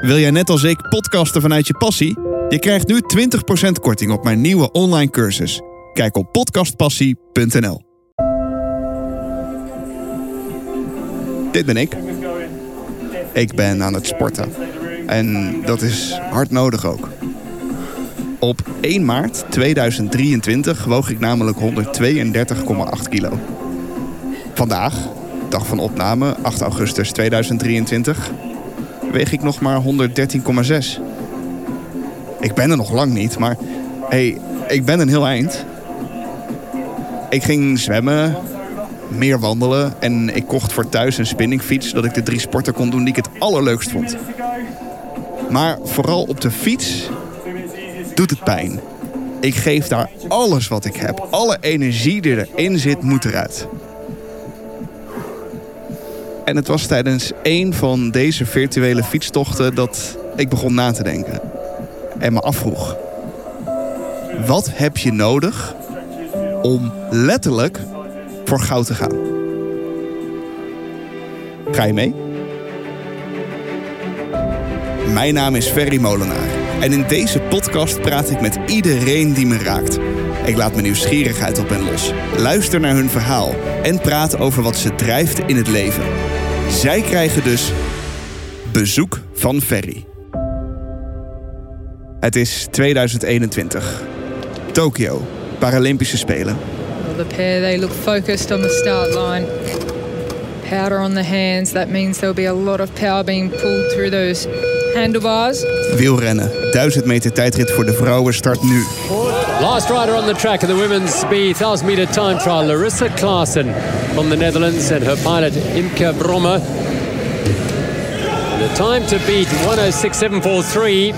Wil jij net als ik podcasten vanuit je passie? Je krijgt nu 20% korting op mijn nieuwe online cursus. Kijk op podcastpassie.nl. Dit ben ik. Ik ben aan het sporten. En dat is hard nodig ook. Op 1 maart 2023 woog ik namelijk 132,8 kilo. Vandaag, dag van opname, 8 augustus 2023, weeg ik nog maar 113,6. Ik ben er nog lang niet, maar hey, ik ben een heel eind. Ik ging zwemmen, meer wandelen en ik kocht voor thuis een spinningfiets... zodat ik de drie sporten kon doen die ik het allerleukst vond. Maar vooral op de fiets doet het pijn. Ik geef daar alles wat ik heb. Alle energie die erin zit, moet eruit. En het was tijdens een van deze virtuele fietstochten dat ik begon na te denken. En me afvroeg. Wat heb je nodig om letterlijk voor goud te gaan? Ga je mee? Mijn naam is Ferry Molenaar. En in deze podcast praat ik met iedereen die me raakt. Ik laat mijn nieuwsgierigheid op hen los. Luister naar hun verhaal en praat over wat ze drijft in het leven. Zij krijgen dus bezoek van Ferry. Het is 2021. Tokio, Paralympische Spelen. Well, the pair, they look focused on the start line. Powder on the hands, that means there'll be a lot of power being pulled through those handlebars. Wielrennen, 1000 meter tijdrit voor de vrouwen start nu. Last rider on the track in the women's B 1000 meter time trial, Larissa Klaassen from the Netherlands and her pilot Imke Brommer. The time to beat 106.743.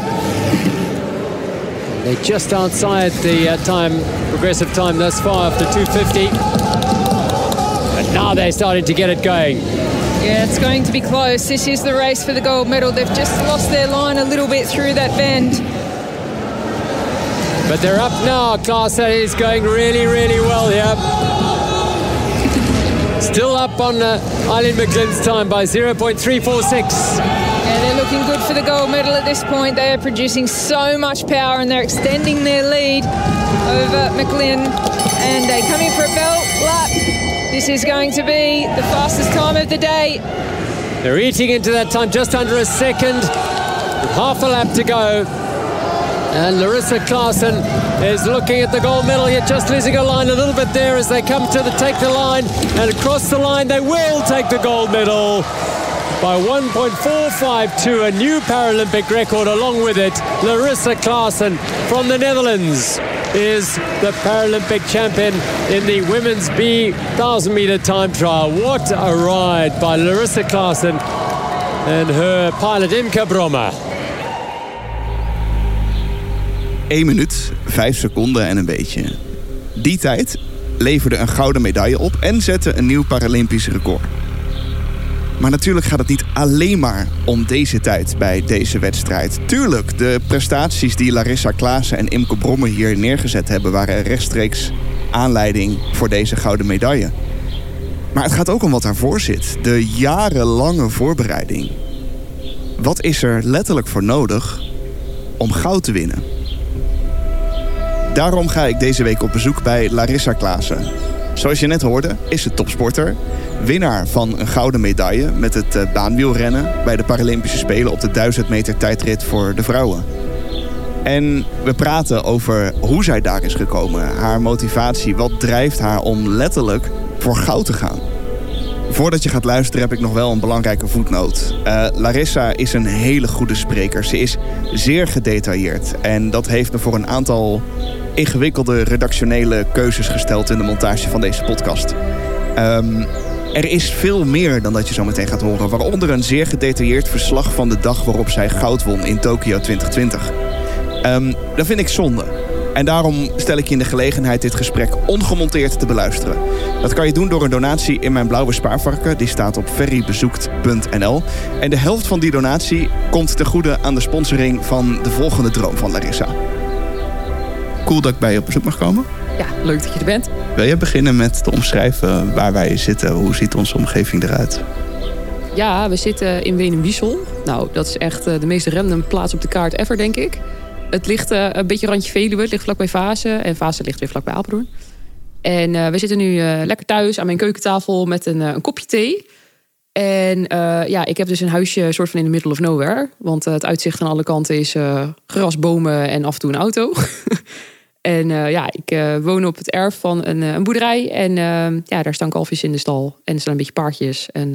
They're just outside the uh, time, progressive time thus far after 250. And now they're starting to get it going. Yeah, it's going to be close. This is the race for the gold medal. They've just lost their line a little bit through that bend. But they're up now. Klaassen is going really, really well here. Still up on uh, Eileen McGlynn's time by 0.346. Yeah, they're looking good for the gold medal at this point. They are producing so much power and they're extending their lead over McLean. And they're coming for a belt lap. This is going to be the fastest time of the day. They're eating into that time just under a second. With half a lap to go. And Larissa Klaassen is looking at the gold medal here, just losing a line a little bit there as they come to the take the line. And across the line, they will take the gold medal by 1.452, a new Paralympic record along with it. Larissa Klaassen from the Netherlands is the Paralympic champion in the women's B 1000 meter time trial. What a ride by Larissa Klaassen and her pilot Imke Brommer. 1 minuut, 5 seconden en een beetje. Die tijd leverde een gouden medaille op en zette een nieuw Paralympisch record. Maar natuurlijk gaat het niet alleen maar om deze tijd bij deze wedstrijd. Tuurlijk, de prestaties die Larissa Klaassen en Imke Brommer hier neergezet hebben... waren rechtstreeks aanleiding voor deze gouden medaille. Maar het gaat ook om wat daarvoor zit. De jarenlange voorbereiding. Wat is er letterlijk voor nodig om goud te winnen? Daarom ga ik deze week op bezoek bij Larissa Klaassen. Zoals je net hoorde, is ze topsporter. Winnaar van een gouden medaille met het eh, baanwielrennen bij de Paralympische Spelen op de 1000 meter tijdrit voor de vrouwen. En we praten over hoe zij daar is gekomen, haar motivatie, wat drijft haar om letterlijk voor goud te gaan. Voordat je gaat luisteren heb ik nog wel een belangrijke voetnoot. Uh, Larissa is een hele goede spreker. Ze is zeer gedetailleerd. En dat heeft me voor een aantal ingewikkelde redactionele keuzes gesteld in de montage van deze podcast. Um, er is veel meer dan dat je zo meteen gaat horen. Waaronder een zeer gedetailleerd verslag van de dag waarop zij goud won in Tokio 2020. Um, dat vind ik zonde. En daarom stel ik je in de gelegenheid dit gesprek ongemonteerd te beluisteren. Dat kan je doen door een donatie in mijn blauwe spaarvarken. Die staat op ferrybezoekt.nl. En de helft van die donatie komt ten goede aan de sponsoring van de volgende droom van Larissa. Cool dat ik bij je op bezoek mag komen. Ja, leuk dat je er bent. Wil je beginnen met te omschrijven waar wij zitten? Hoe ziet onze omgeving eruit? Ja, we zitten in Wenum-Wiesel. Nou, dat is echt de meest random plaats op de kaart ever, denk ik. Het ligt een beetje randje Veluwe. Het ligt vlakbij Vaassen. En Vaassen ligt weer vlakbij Apeldoorn. En we zitten nu lekker thuis aan mijn keukentafel met een, een kopje thee. En ja, ik heb dus een huisje soort van in the middle of nowhere. Want het uitzicht aan alle kanten is gras, bomen en af en toe een auto. En ja, ik woon op het erf van een, een boerderij. En ja, daar staan kalfjes in de stal. En er staan een beetje paardjes. En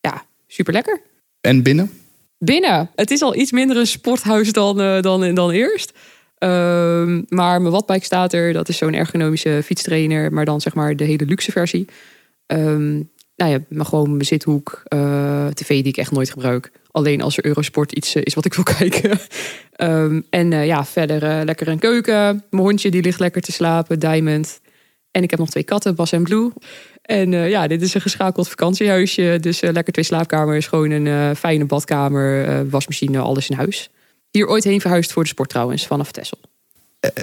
ja, super lekker. En binnen? Binnen. Het is al iets minder een sporthuis dan, dan, dan eerst. Ehm, maar mijn watbike staat er. Dat is zo'n ergonomische fietstrainer. Maar dan zeg maar de hele luxe versie. Um, nou ja, maar gewoon mijn zithoek. tv die ik echt nooit gebruik. Alleen als er Eurosport iets is wat ik wil kijken. Um, en uh, ja, verder uh, lekker een keuken. Mijn hondje die ligt lekker te slapen, Diamond. En ik heb nog twee katten, Bas en Blue. En uh, ja, dit is een geschakeld vakantiehuisje. Dus lekker twee slaapkamers, gewoon een fijne badkamer, wasmachine, alles in huis. Hier ooit heen verhuisd voor de sport trouwens, vanaf Tessel.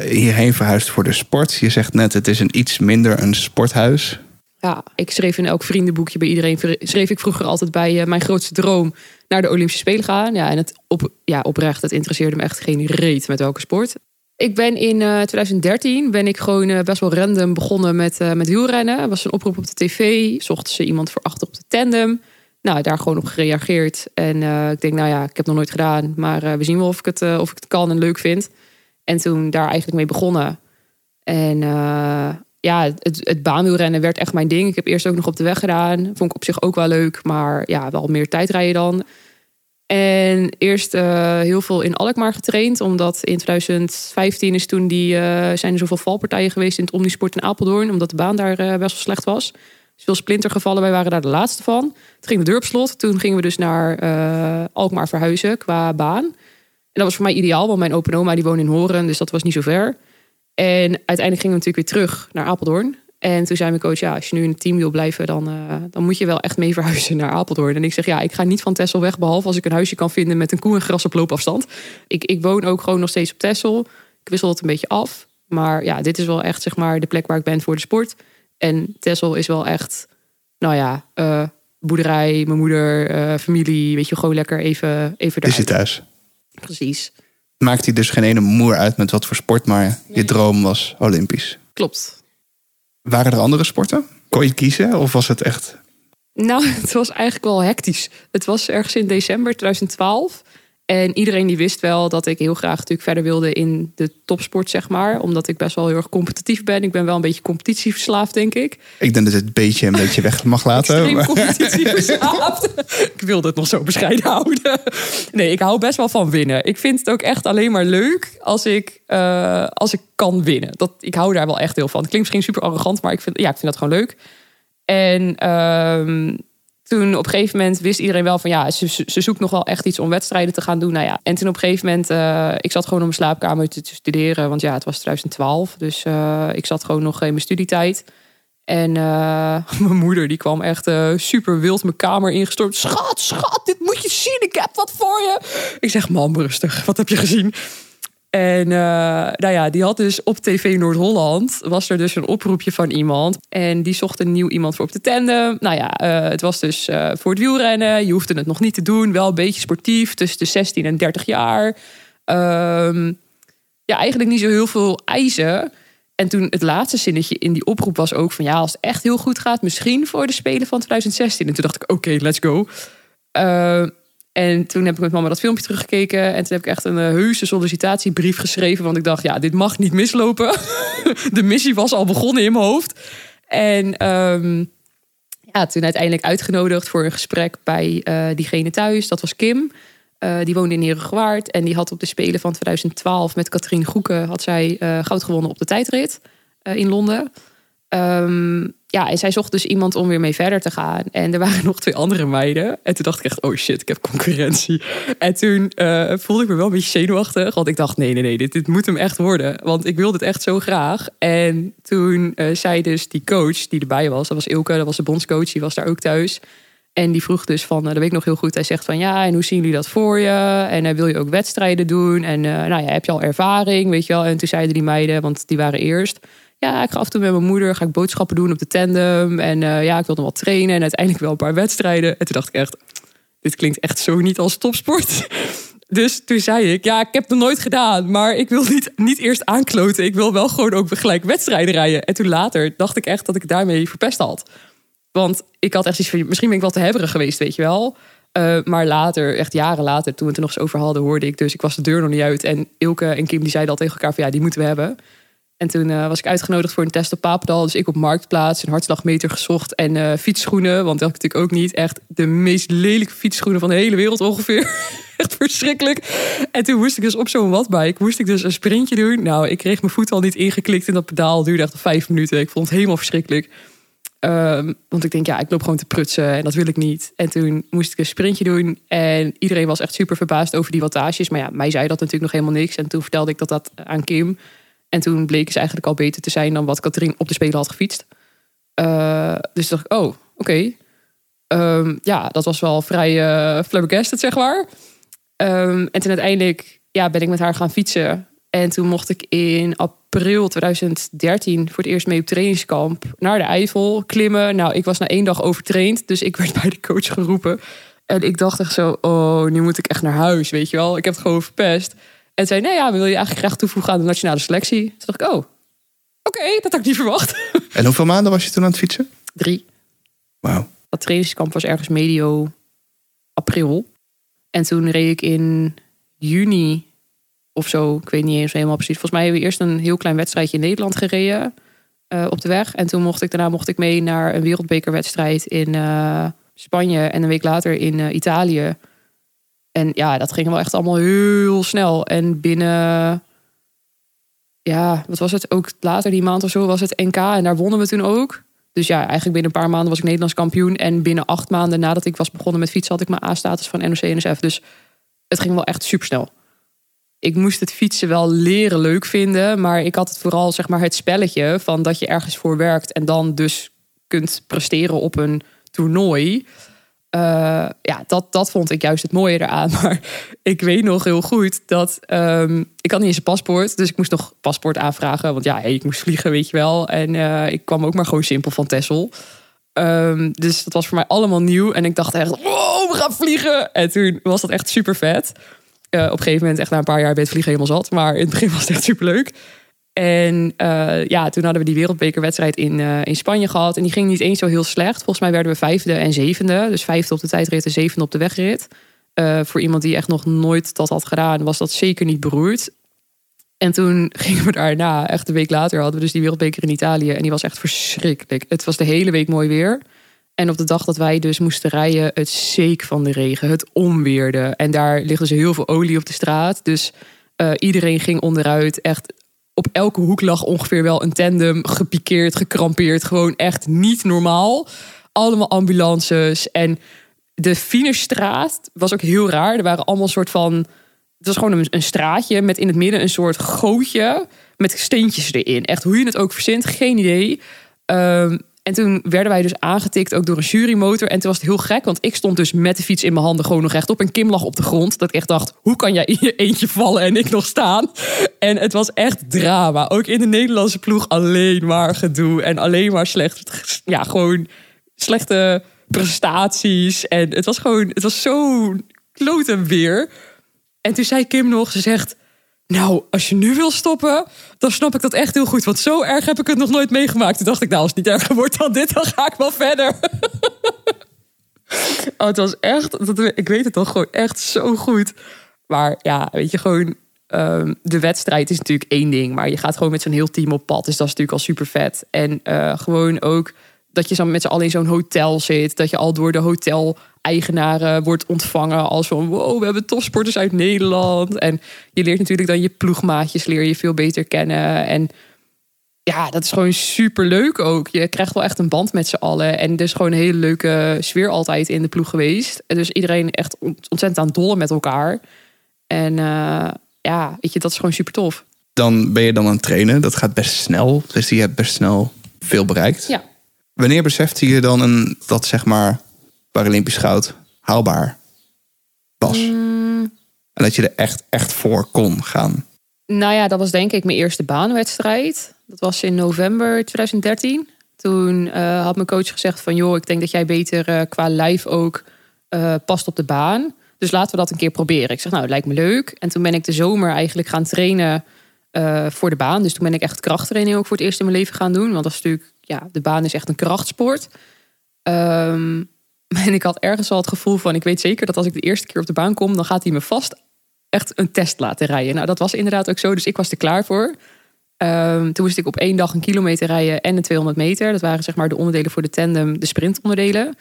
hierheen verhuisd voor de sport. Je zegt net, het is een iets minder een sporthuis. Ja, ik schreef in elk vriendenboekje bij iedereen. Schreef ik vroeger altijd bij mijn grootste droom naar de Olympische Spelen gaan. Ja, en het op, ja, oprecht, het interesseerde me echt geen reet met welke sport. Ik ben in uh, eh, 2013 ben ik gewoon uh, best wel random begonnen met, uh, met wielrennen. Er was een oproep op de tv. Zochten ze iemand voor achter op de tandem. Nou, daar gewoon op gereageerd. En ik denk, nou ja, ik heb het nog nooit gedaan. Maar we zien wel of ik, het, of ik het kan en leuk vind. En toen daar eigenlijk mee begonnen. En ja, het, het baanwielrennen werd echt mijn ding. Ik heb eerst ook nog op de weg gedaan. Vond ik op zich ook wel leuk, maar ja, wel meer tijd rijden dan. En eerst uh, heel veel in Alkmaar getraind, omdat in 2015 is toen die, uh, zijn er zoveel valpartijen geweest in het Omnisport in Apeldoorn, omdat de baan daar uh, best wel slecht was. Dus veel splintergevallen, wij waren daar de laatste van. Toen ging de deur op slot, toen gingen we dus naar Alkmaar verhuizen qua baan. En dat was voor mij ideaal, want mijn open oma die woont in Horen, dus dat was niet zo ver. En uiteindelijk gingen we natuurlijk weer terug naar Apeldoorn. En toen zei mijn coach, ja, als je nu in het team wil blijven, dan, uh, dan moet je wel echt mee verhuizen naar Apeldoorn. En ik zeg, ja, ik ga niet van Tessel weg, behalve als ik een huisje kan vinden met een koe en gras op loopafstand. Ik, ik woon ook gewoon nog steeds op Tessel. Ik wissel het een beetje af. Maar ja, dit is wel echt, zeg maar, de plek waar ik ben voor de sport. En Tessel is wel echt, nou ja, uh, boerderij, mijn moeder, uh, familie, weet je, gewoon lekker even, even daar. Is je thuis? Precies maakt hij dus geen ene moer uit met wat voor sport, maar je droom was Olympisch. Klopt. Waren er andere sporten? Kon je kiezen of was het echt? Nou, het was eigenlijk wel hectisch. Het was ergens in december 2012. En iedereen die wist wel dat ik heel graag natuurlijk verder wilde in de topsport, zeg maar. Omdat ik best wel heel erg competitief ben. Ik ben wel een beetje competitieverslaafd, denk ik. Ik denk dat het een beetje een beetje weg mag laten. Ik competitieverslaafd. ik wilde het nog zo bescheiden houden. Nee, ik hou best wel van winnen. Ik vind het ook echt alleen maar leuk als ik, uh, als ik kan winnen. Dat, ik hou daar wel echt heel van. Het klinkt misschien super arrogant, maar ik vind, ja, ik vind dat gewoon leuk. En uh, toen op een gegeven moment wist iedereen wel van ja, ze, zoekt nog wel echt iets om wedstrijden te gaan doen. Nou ja, en toen op een gegeven moment, uh, ik zat gewoon op mijn slaapkamer te, studeren, want ja, het was 2012. Dus uh, ik zat gewoon nog in mijn studietijd. En uh, mijn moeder die kwam echt super wild mijn kamer ingestormd. Schat, schat, dit moet je zien. Ik heb wat voor je. Ik zeg, mam, rustig. Wat heb je gezien? En uh, nou ja, die had dus op TV Noord-Holland was er dus een oproepje van iemand. En die zocht een nieuw iemand voor op de tandem. Nou ja, uh, het was dus uh, voor het wielrennen. Je hoefde het nog niet te doen. Wel een beetje sportief, tussen de 16 en 30 jaar. Um, ja, eigenlijk niet zo heel veel eisen. En toen het laatste zinnetje in die oproep was ook van... ja, als het echt heel goed gaat, misschien voor de Spelen van 2016. En toen dacht ik, oké, let's go. En toen heb ik met mama dat filmpje teruggekeken. En toen heb ik echt een eh, heuse sollicitatiebrief geschreven. Want ik dacht, ja, dit mag niet mislopen. de missie was al begonnen in mijn hoofd. En um, ja, toen uiteindelijk uitgenodigd voor een gesprek bij uh, diegene thuis. Dat was Kim. Uh, die woonde in Herengewaard. En die had op de Spelen van 2012 met Katrien Groeken... had zij goud gewonnen op de tijdrit in Londen. Um, ja, en zij zocht dus iemand om weer mee verder te gaan. En er waren nog twee andere meiden. En toen dacht ik echt, oh shit, ik heb concurrentie. En toen uh, voelde ik me wel een beetje zenuwachtig. Want ik dacht, nee, nee, nee, dit, dit moet hem echt worden. Want ik wilde het echt zo graag. En toen uh, zei dus die coach die erbij was, dat was Ilke, dat was de bondscoach, die was daar ook thuis. En die vroeg dus van, uh, dat weet ik nog heel goed. Hij zegt van, ja, en hoe zien jullie dat voor je? En wil je ook wedstrijden doen? En nou ja, heb je al ervaring, weet je wel? En toen zeiden die meiden, want die waren eerst ja, ik ga af en toe met mijn moeder ga ik boodschappen doen op de tandem. En uh, ja, ik wilde wat trainen en uiteindelijk wel een paar wedstrijden. En toen dacht ik echt, dit klinkt echt zo niet als topsport. Dus toen zei ik, ja, ik heb het nog nooit gedaan, maar ik wil niet, niet eerst aankloten. Ik wil wel gewoon ook gelijk wedstrijden rijden. En toen later dacht ik echt dat ik daarmee verpest had. Want ik had echt iets van, misschien ben ik wel te hebberig geweest, weet je wel. Uh, maar later, echt jaren later, toen we het er nog eens over hadden, hoorde ik dus, ik was de deur nog niet uit. En Ilke en Kim die zeiden al tegen elkaar van, ja, die moeten we hebben. En toen uh, was ik uitgenodigd voor een test op Papendal. Dus ik op Marktplaats een hartslagmeter gezocht en uh, fietsschoenen. Want dat had ik natuurlijk ook niet. Echt de meest lelijke fietsschoenen van de hele wereld ongeveer. echt verschrikkelijk. En toen moest ik dus op zo'n watbike, moest ik dus een sprintje doen. Nou, ik kreeg mijn voet al niet ingeklikt in dat pedaal. Duurde echt vijf minuten. Ik vond het helemaal verschrikkelijk. Um, want ik denk, ja, ik loop gewoon te prutsen en dat wil ik niet. En toen moest ik een sprintje doen en iedereen was echt super verbaasd over die wattages. Maar ja, mij zei dat natuurlijk nog helemaal niks. En toen vertelde ik dat dat aan Kim. En toen bleek ze eigenlijk al beter te zijn dan wat Katrien op de Spelen had gefietst. Uh, dus dacht ik, oh, oké. Um, ja, dat was wel vrij uh, flabbergasted, zeg maar. Um, en toen uiteindelijk ja, ben ik met haar gaan fietsen. En toen mocht ik in april 2013 voor het eerst mee op trainingskamp naar de Eifel klimmen. Nou, ik was na één dag overtraind, dus ik werd bij de coach geroepen. En ik dacht echt zo, oh, nu moet ik echt naar huis, weet je wel. Ik heb het gewoon verpest. En zei, nee ja, we wil je eigenlijk graag toevoegen aan de nationale selectie. Toen dacht ik, oh, oké, dat had ik niet verwacht. En hoeveel maanden was je toen aan het fietsen? Drie. Wauw. Dat trainingskamp was ergens medio april. En toen reed ik in juni of zo, ik weet niet eens helemaal precies. Volgens mij hebben we eerst een heel klein wedstrijdje in Nederland gereden uh, op de weg. En toen mocht ik daarna mocht ik mee naar een wereldbekerwedstrijd in uh, Spanje en een week later in uh, Italië. En ja, dat ging wel echt allemaal heel snel. En binnen, ja, wat was het? Ook later die maand of zo was het NK en daar wonnen we toen ook. Dus ja, eigenlijk binnen een paar maanden was ik Nederlands kampioen. En binnen acht maanden nadat ik was begonnen met fietsen had ik mijn A-status van NOC-NSF. Dus het ging wel echt super snel ik moest het fietsen wel leren leuk vinden. Maar ik had het vooral zeg maar het spelletje van dat je ergens voor werkt en dan dus kunt presteren op een toernooi. Uh, ja, dat, dat vond ik juist het mooie eraan. Maar ik weet nog heel goed dat um, ik had niet eens een paspoort. Dus ik moest nog paspoort aanvragen. Want ja, ik moest vliegen, weet je wel. En uh, ik kwam ook maar gewoon simpel van Tessel. Um, dus dat was voor mij allemaal nieuw. En ik dacht echt, wow, we gaan vliegen. En toen was dat echt super vet. Uh, op een gegeven moment, echt na een paar jaar, ben het vliegen helemaal zat. Maar in het begin was het echt superleuk. En uh, ja, toen hadden we die wereldbekerwedstrijd in, uh, in Spanje gehad. En die ging niet eens zo heel slecht. Volgens mij werden we vijfde en zevende. Dus vijfde op de tijdrit en zevende op de wegrit. voor iemand die echt nog nooit dat had gedaan, was dat zeker niet beroerd. En toen gingen we daarna, echt een week later, hadden we dus die wereldbeker in Italië. En die was echt verschrikkelijk. Het was de hele week mooi weer. En op de dag dat wij dus moesten rijden, het zeek van de regen, het onweerde. En daar liggen ze heel veel olie op de straat. Dus iedereen ging onderuit. Echt op elke hoek lag ongeveer wel een tandem, gepikeerd, gekrampeerd. Gewoon echt niet normaal. Allemaal ambulances. En de Finishstraat was ook heel raar. Er waren allemaal soort van. Het was gewoon een, een straatje met in het midden een soort gootje met steentjes erin. Echt hoe je het ook verzint, geen idee. Um, en toen werden wij dus aangetikt ook door een jurymotor. En toen was het heel gek, want ik stond dus met de fiets in mijn handen gewoon nog echt op. En Kim lag op de grond. Dat ik echt dacht, hoe kan jij in je eentje vallen en ik nog staan? En het was echt drama. Ook in de Nederlandse ploeg alleen maar gedoe. En alleen maar slecht, ja, gewoon slechte prestaties. En het was gewoon, het was zo klote weer. En toen zei Kim nog, ze zegt... Nou, als je nu wil stoppen, dan snap ik dat echt heel goed. Want zo erg heb ik het nog nooit meegemaakt. Toen dacht ik, nou, als het niet erger wordt dan dit, dan ga ik wel verder. oh, het was echt, ik weet het toch gewoon echt zo goed. Maar ja, weet je, gewoon um, de wedstrijd is natuurlijk één ding. Maar je gaat gewoon met zo'n heel team op pad. Dus dat is natuurlijk al super vet. En uh, gewoon ook dat je zo met z'n allen in zo'n hotel zit. Dat je al door de hotel eigenaren wordt ontvangen als van wow, we hebben topsporters uit Nederland. En je leert natuurlijk dan je ploegmaatjes leer je veel beter kennen. En ja, dat is gewoon super leuk ook. Je krijgt wel echt een band met z'n allen. En er is gewoon een hele leuke sfeer altijd in de ploeg geweest. En dus iedereen echt ontzettend aan dollen met elkaar. En uh, ja, weet je, dat is gewoon super tof. Dan ben je dan aan het trainen. Dat gaat best snel. Dus je hebt best snel veel bereikt. Ja. Wanneer beseft je dan een, dat zeg maar Paralympisch goud haalbaar was. Mm. En dat je er echt, echt voor kon gaan. Nou ja, dat was denk ik mijn eerste baanwedstrijd. Dat was in november 2013. Toen uh, had mijn coach gezegd van... joh, ik denk dat jij beter uh, qua lijf ook eh, past op de baan. Dus laten we dat een keer proberen. Ik zeg, nou, het lijkt me leuk. En toen ben ik de zomer eigenlijk gaan trainen eh, voor de baan. Dus toen ben ik echt krachttraining ook voor het eerst in mijn leven gaan doen. Want dat is natuurlijk, ja, de baan is echt een krachtsport. Ehm, en ik had ergens al het gevoel van, ik weet zeker dat als ik de eerste keer op de baan kom, dan gaat hij me vast echt een test laten rijden. Nou, dat was inderdaad ook zo, dus ik was er klaar voor. Ehm, toen moest ik op één dag een kilometer rijden en een 200 meter. Dat waren zeg maar de onderdelen voor de tandem, de sprintonderdelen.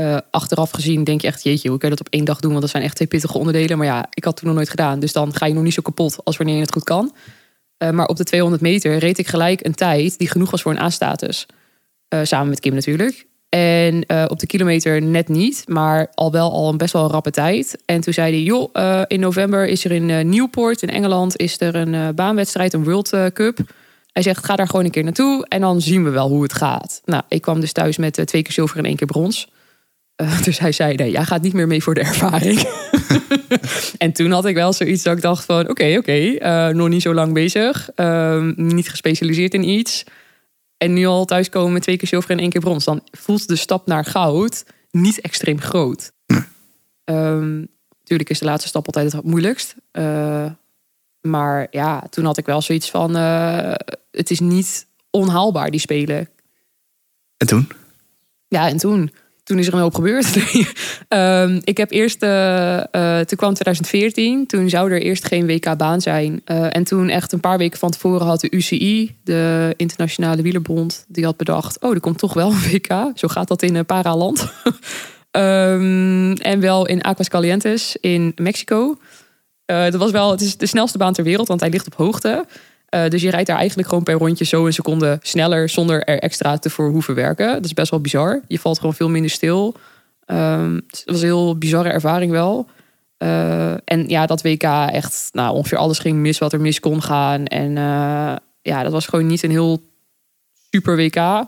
Uh, achteraf gezien denk je echt, jeetje, hoe kun je dat op één dag doen? Want dat zijn echt twee pittige onderdelen. Maar ja, ik had toen nog nooit gedaan. Dus dan ga je nog niet zo kapot als wanneer je het goed kan. Uh, maar op de 200 meter reed ik gelijk een tijd die genoeg was voor een A-status. Uh, samen met Kim natuurlijk. En uh, op de kilometer net niet, maar al wel al een best wel een rappe tijd. En toen zei hij, joh, uh, in november is er in uh, Newport in Engeland is er een baanwedstrijd, een World Cup. Hij zegt, ga daar gewoon een keer naartoe en dan zien we wel hoe het gaat. Nou, ik kwam dus thuis met twee keer zilver en één keer brons. dus hij zei, nee, jij gaat niet meer mee voor de ervaring. en toen had ik wel zoiets dat ik dacht van, oké, okay, oké, okay, nog niet zo lang bezig. Ehm, niet gespecialiseerd in iets en nu al thuiskomen met twee keer zilver en één keer brons, dan voelt de stap naar goud niet extreem groot. Um, natuurlijk is de laatste stap altijd het moeilijkst. Uh, maar ja, toen had ik wel zoiets van: uh, het is niet onhaalbaar, die spelen. En toen? Ja, en toen? Toen is er een hoop gebeurd. um, ik heb eerst, uh, toen kwam 2014, toen zou er eerst geen WK-baan zijn. Uh, en toen echt een paar weken van tevoren had de UCI, de Internationale Wielerbond, die had bedacht, oh, er komt toch wel een WK. Zo gaat dat in Paraland. um, en wel in Aguascalientes in Mexico. dat was wel, het is de snelste baan ter wereld, want hij ligt op hoogte. Uh, dus je rijdt daar eigenlijk gewoon per rondje zo een seconde sneller zonder er extra te voor hoeven werken. Dat is best wel bizar. Je valt gewoon veel minder stil. Um, het was een heel bizarre ervaring wel. Uh, en ja, dat WK echt, nou, ongeveer alles ging mis wat er mis kon gaan. En uh, ja, dat was gewoon niet een heel super WK.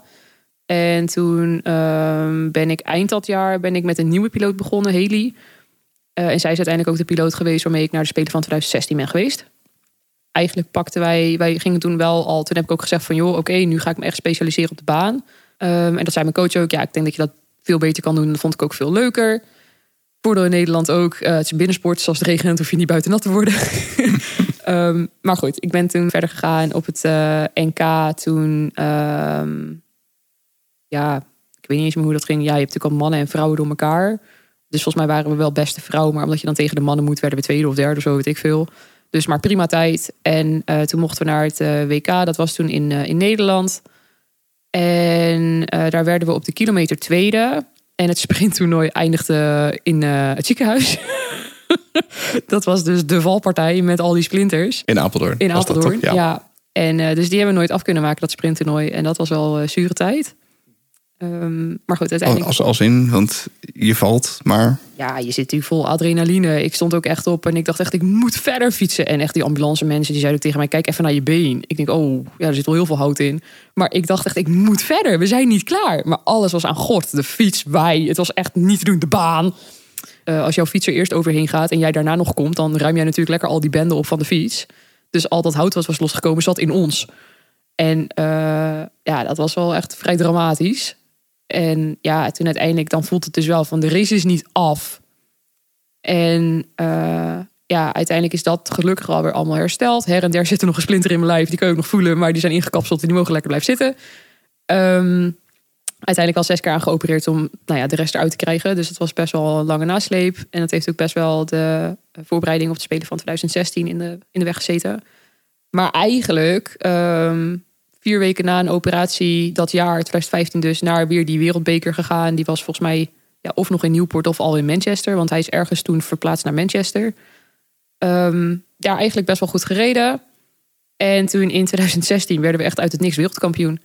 En toen um, ben ik eind dat jaar ben ik met een nieuwe piloot begonnen, Haley. en zij is uiteindelijk ook de piloot geweest waarmee ik naar de Spelen van 2016 ben geweest eigenlijk pakten wij, wij gingen toen wel al, toen heb ik ook gezegd van joh, oké, okay, nu ga ik me echt specialiseren op de baan. Um, en dat zei mijn coach ook, ja, ik denk dat je dat veel beter kan doen. Dat vond ik ook veel leuker. Voordeel in Nederland ook, uh, het is binnensport, dus als het regent hoef je niet buiten nat te worden. um, maar goed, ik ben toen verder gegaan op het uh, NK toen, um, ja, ik weet niet eens meer hoe dat ging. Ja, je hebt natuurlijk al mannen en vrouwen door elkaar. Dus volgens mij waren we wel beste vrouw, maar omdat je dan tegen de mannen moet, werden we tweede of derde of zo, weet ik veel. Dus maar prima tijd. En uh, toen mochten we naar het uh, WK. Dat was toen in, uh, in Nederland. En daar werden we op de kilometer tweede. En het sprinttoernooi eindigde in het ziekenhuis. dat was dus de valpartij met al die splinters. In Apeldoorn. In Apeldoorn, ja. ja. En dus die hebben we nooit af kunnen maken, dat sprinttoernooi. En dat was wel zure tijd. Um, maar goed, uiteindelijk... Als, als in, want je valt, maar... Ja, je zit natuurlijk vol adrenaline. Ik stond ook echt op en ik dacht echt, ik moet verder fietsen. En echt die ambulance mensen, die zeiden tegen mij, kijk even naar je been. Ik denk, oh, ja, er zit wel heel veel hout in. Maar ik dacht echt, ik moet verder. We zijn niet klaar. Maar alles was aan gort. De fiets, wij. Het was echt niet te doen. De baan. Uh, als jouw fiets er eerst overheen gaat en jij daarna nog komt... dan ruim jij natuurlijk lekker al die benden op van de fiets. Dus al dat hout wat was losgekomen, zat in ons. En uh, ja, dat was wel echt vrij dramatisch. En ja, toen uiteindelijk dan voelt het dus wel van de race is niet af. En uh, ja, uiteindelijk is dat gelukkig alweer allemaal hersteld. Her en der zit er nog een splinter in mijn lijf, die kan ook nog voelen, maar die zijn ingekapseld en die mogen lekker blijven zitten. Um, uiteindelijk al zes keer aan geopereerd om nou ja, de rest eruit te krijgen. Dus het was best wel een lange nasleep. En dat heeft ook best wel de voorbereiding op de Spelen van 2016 in de, in de weg gezeten. Maar eigenlijk um, vier weken na een operatie dat jaar, 2015 dus, naar weer die wereldbeker gegaan. Die was volgens mij ja, of nog in Newport of al in Manchester. Want hij is ergens toen verplaatst naar Manchester. Um, daar eigenlijk best wel goed gereden. En toen in 2016 werden we echt uit het niks wereldkampioen.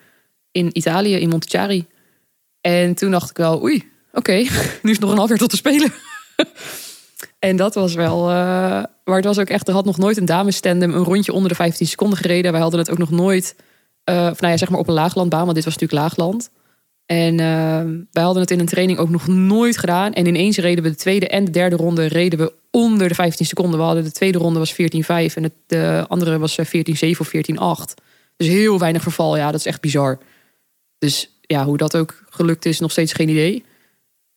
In Italië, in Montichiari. En toen dacht ik wel, oei, oké, nu is nog een half jaar tot te spelen. en dat was wel... Uh, maar het was ook echt, er had nog nooit een damestandem een rondje onder de 15 seconden gereden. Wij hadden het ook nog nooit of nou ja, zeg maar op een laaglandbaan, want dit was natuurlijk laagland. En uh, wij hadden het in een training ook nog nooit gedaan. En ineens reden we de tweede en de derde ronde reden we onder de 15 seconden. We hadden de tweede ronde was 14-5 en de andere was 14-7 eh, of 14-8. Dus heel weinig verval. Ja, dat is echt bizar. Dus ja, hoe dat ook gelukt is, nog steeds geen idee.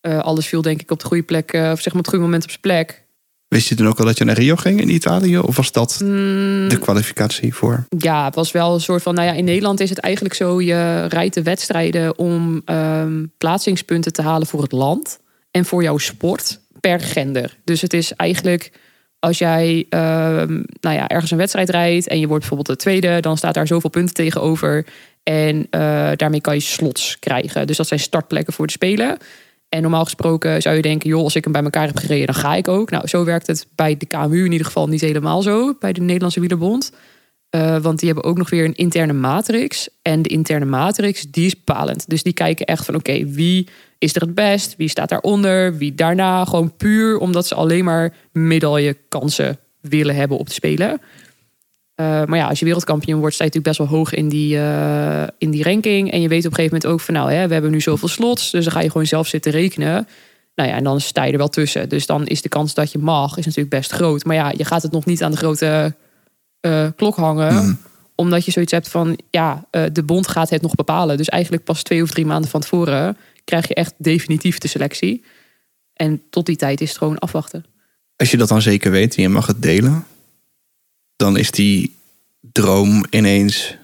Eh, alles viel denk ik op de goede plek, eh, of zeg maar het goede moment op zijn plek. Wist je toen ook al dat je naar Rio ging in Italië? Of was dat Mm. de kwalificatie voor? Ja, het was wel een soort van, nou ja, in Nederland is het eigenlijk zo, je rijdt de wedstrijden om ehm, plaatsingspunten te halen voor het land en voor jouw sport per gender. Dus het is eigenlijk, als jij ehm, nou ja, ergens een wedstrijd rijdt en je wordt bijvoorbeeld de tweede, dan staat daar zoveel punten tegenover en eh, daarmee kan je slots krijgen. Dus dat zijn startplekken voor de Spelen. En normaal gesproken zou je denken, joh, als ik hem bij elkaar heb gereden, dan ga ik ook. Nou, zo werkt het bij de KMU in ieder geval niet helemaal zo, bij de Nederlandse Wielerbond. Eh, want die hebben ook nog weer een interne matrix. En de interne matrix, die is bepalend. Dus die kijken echt van, oké, wie is er het best? Wie staat daaronder? Wie daarna? Gewoon puur omdat ze alleen maar medaillekansen willen hebben op de Spelen. Eh, maar ja, als je wereldkampioen wordt, sta je natuurlijk best wel hoog in die, eh, in die ranking. En je weet op een gegeven moment ook van, nou, hè, we hebben nu zoveel slots. Dus dan ga je gewoon zelf zitten rekenen. Nou ja, en dan sta je er wel tussen. Dus dan is de kans dat je mag, is natuurlijk best groot. Maar ja, je gaat het nog niet aan de grote eh, klok hangen. Omdat je zoiets hebt van, ja, de bond gaat het nog bepalen. Dus eigenlijk pas twee of drie maanden van tevoren krijg je echt definitief de selectie. En tot die tijd is het gewoon afwachten. Als je dat dan zeker weet en je mag het delen, dan is die droom ineens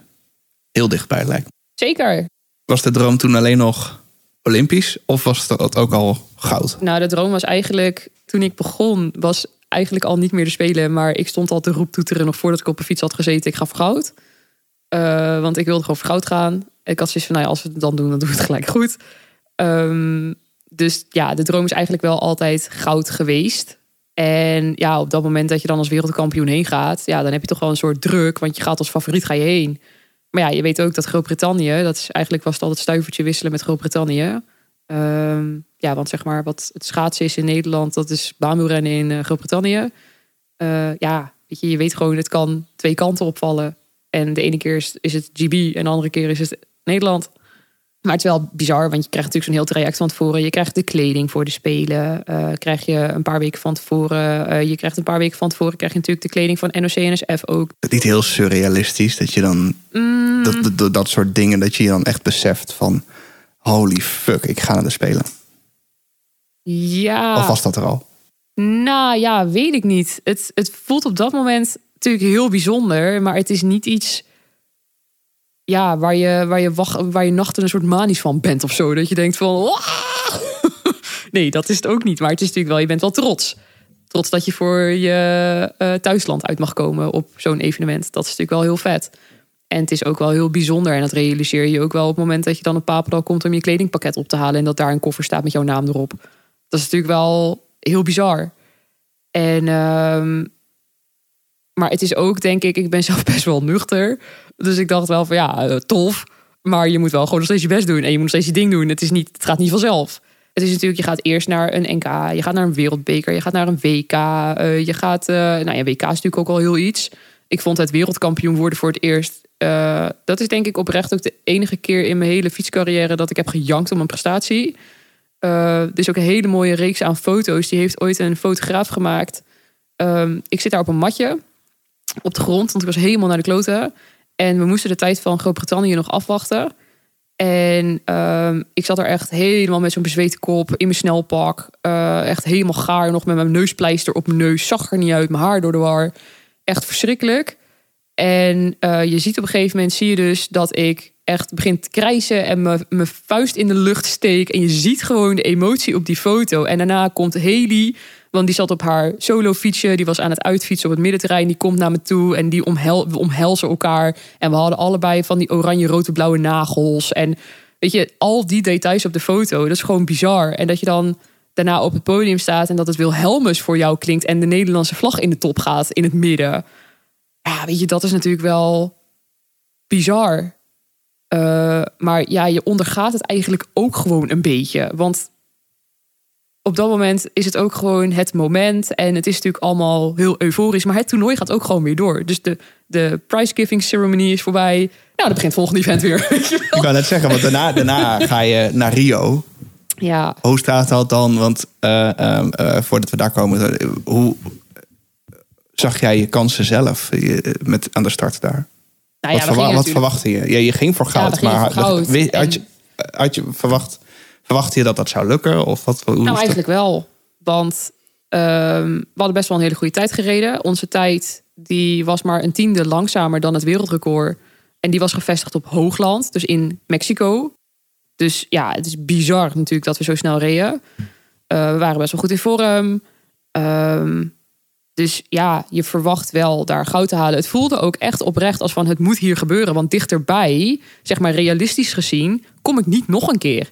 heel dichtbij lijkt. me. Zeker. Was de droom toen alleen nog Olympisch of was dat ook al goud? Nou, de droom was eigenlijk, toen ik begon, was eigenlijk al niet meer de Spelen. Maar ik stond al te roeptoeteren nog voordat ik op een fiets had gezeten. Ik ga voor goud. Eh, want ik wilde gewoon voor goud gaan. Ik had zoiets van, nou ja, als we het dan doen, dan doen we het gelijk goed. Ehm, dus ja, de droom is eigenlijk wel altijd goud geweest. En ja, op dat moment dat je dan als wereldkampioen heen gaat, ja, dan heb je toch wel een soort druk, want je gaat als favoriet ga je heen. Maar ja, je weet ook dat Groot-Brittannië, dat is eigenlijk was het altijd stuivertje wisselen met Groot-Brittannië. Ehm, ja, want zeg maar wat het schaatsen is in Nederland, dat is baanwielrennen in eh, Groot-Brittannië. Eh, ja, weet je, je weet gewoon, het kan twee kanten opvallen. En de ene keer is, is het GB en de andere keer is het Nederland. Maar het is wel bizar, want je krijgt natuurlijk zo'n heel traject van tevoren. Je krijgt de kleding voor de Spelen. eh, krijg je een paar weken van tevoren. eh, je krijgt een paar weken van tevoren krijg je natuurlijk de kleding van NOC-NSF ook. Het niet heel surrealistisch dat je dan Mm. dat, dat, dat soort dingen dat je dan echt beseft van holy fuck, ik ga naar de spelen. Ja. Of was dat er al? Nou ja, weet ik niet. Het, het voelt op dat moment natuurlijk heel bijzonder, maar het is niet iets ja, waar, je, waar, je wacht, waar je nachten een soort manisch van bent of zo. Dat je denkt van. Nee, dat is het ook niet. Maar het is natuurlijk wel, je bent wel trots. Trots dat je voor je eh, thuisland uit mag komen op zo'n evenement. Dat is natuurlijk wel heel vet. En het is ook wel heel bijzonder. En dat realiseer je ook wel op het moment dat je dan op Papendal komt om je kledingpakket op te halen. En dat daar een koffer staat met jouw naam erop. Dat is natuurlijk wel heel bizar. En, ehm, maar het is ook, denk ik, ik ben zelf best wel nuchter. Dus ik dacht wel van ja, eh, tof. Maar je moet wel gewoon nog steeds je best doen. En je moet nog steeds je ding doen. Het, is niet, het gaat niet vanzelf. Het is natuurlijk, je gaat eerst naar een NK. Je gaat naar een wereldbeker. Je gaat naar een WK. eh, je gaat, eh, nou ja, WK is natuurlijk ook al heel iets. Ik vond het wereldkampioen worden voor het eerst. dat is denk ik oprecht ook de enige keer in mijn hele fietscarrière dat ik heb gejankt om een prestatie. Er is ook een hele mooie reeks aan foto's. Die heeft ooit een fotograaf gemaakt. Ehm, ik zit daar op een matje op de grond, want ik was helemaal naar de kloten. En we moesten de tijd van Groot-Brittannië nog afwachten. En ehm, ik zat er echt helemaal met zo'n bezweten kop in mijn snelpak. Eh, echt helemaal gaar, nog met mijn neuspleister op mijn neus. Zag er niet uit, mijn haar door de war. Echt verschrikkelijk. En eh, je ziet op een gegeven moment, zie je dus dat ik echt begin te krijsen en mijn vuist in de lucht steek. En je ziet gewoon de emotie op die foto. En daarna komt Haley, want die zat op haar solo fietsje. Die was aan het uitfietsen op het middenterrein. Die komt naar me toe en die omhel we omhelzen elkaar. En we hadden allebei van die oranje, rode, blauwe nagels. En weet je, al die details op de foto, dat is gewoon bizar. En dat je dan daarna op het podium staat en dat het Wilhelmus voor jou klinkt en de Nederlandse vlag in de top gaat in het midden. Ja, weet je, dat is natuurlijk wel bizar. Eh, maar ja, je ondergaat het eigenlijk ook gewoon een beetje. Want op dat moment is het ook gewoon het moment. En het is natuurlijk allemaal heel euforisch. Maar het toernooi gaat ook gewoon weer door. Dus de, de prize-giving ceremony is voorbij. Nou, dan begint het volgende event weer. je. Ik wou net zeggen, want daarna, daarna ga je naar Rio. Ja, Hoe staat dat dan? Want eh, ehm, eh, voordat we daar komen, hoe zag jij je kansen zelf eh, met, aan de start daar? nou ja, wat, verwa- gingen wat natuurlijk- verwachtte je? Ja, je ging voor goud, maar voor goud. had, je, had je verwacht Verwachtte je dat dat zou lukken? Of wat, hoe Nou, dat? eigenlijk wel. Want ehm, we hadden best wel een hele goede tijd gereden. Onze tijd die was maar een tiende langzamer dan het wereldrecord. En die was gevestigd op Hoogland, dus in Mexico. Dus ja, het is bizar natuurlijk dat we zo snel reden. Eh, we waren best wel goed in vorm. Ehm, dus ja, je verwacht wel daar goud te halen. Het voelde ook echt oprecht als van het moet hier gebeuren. Want dichterbij, zeg maar realistisch gezien, kom ik niet nog een keer.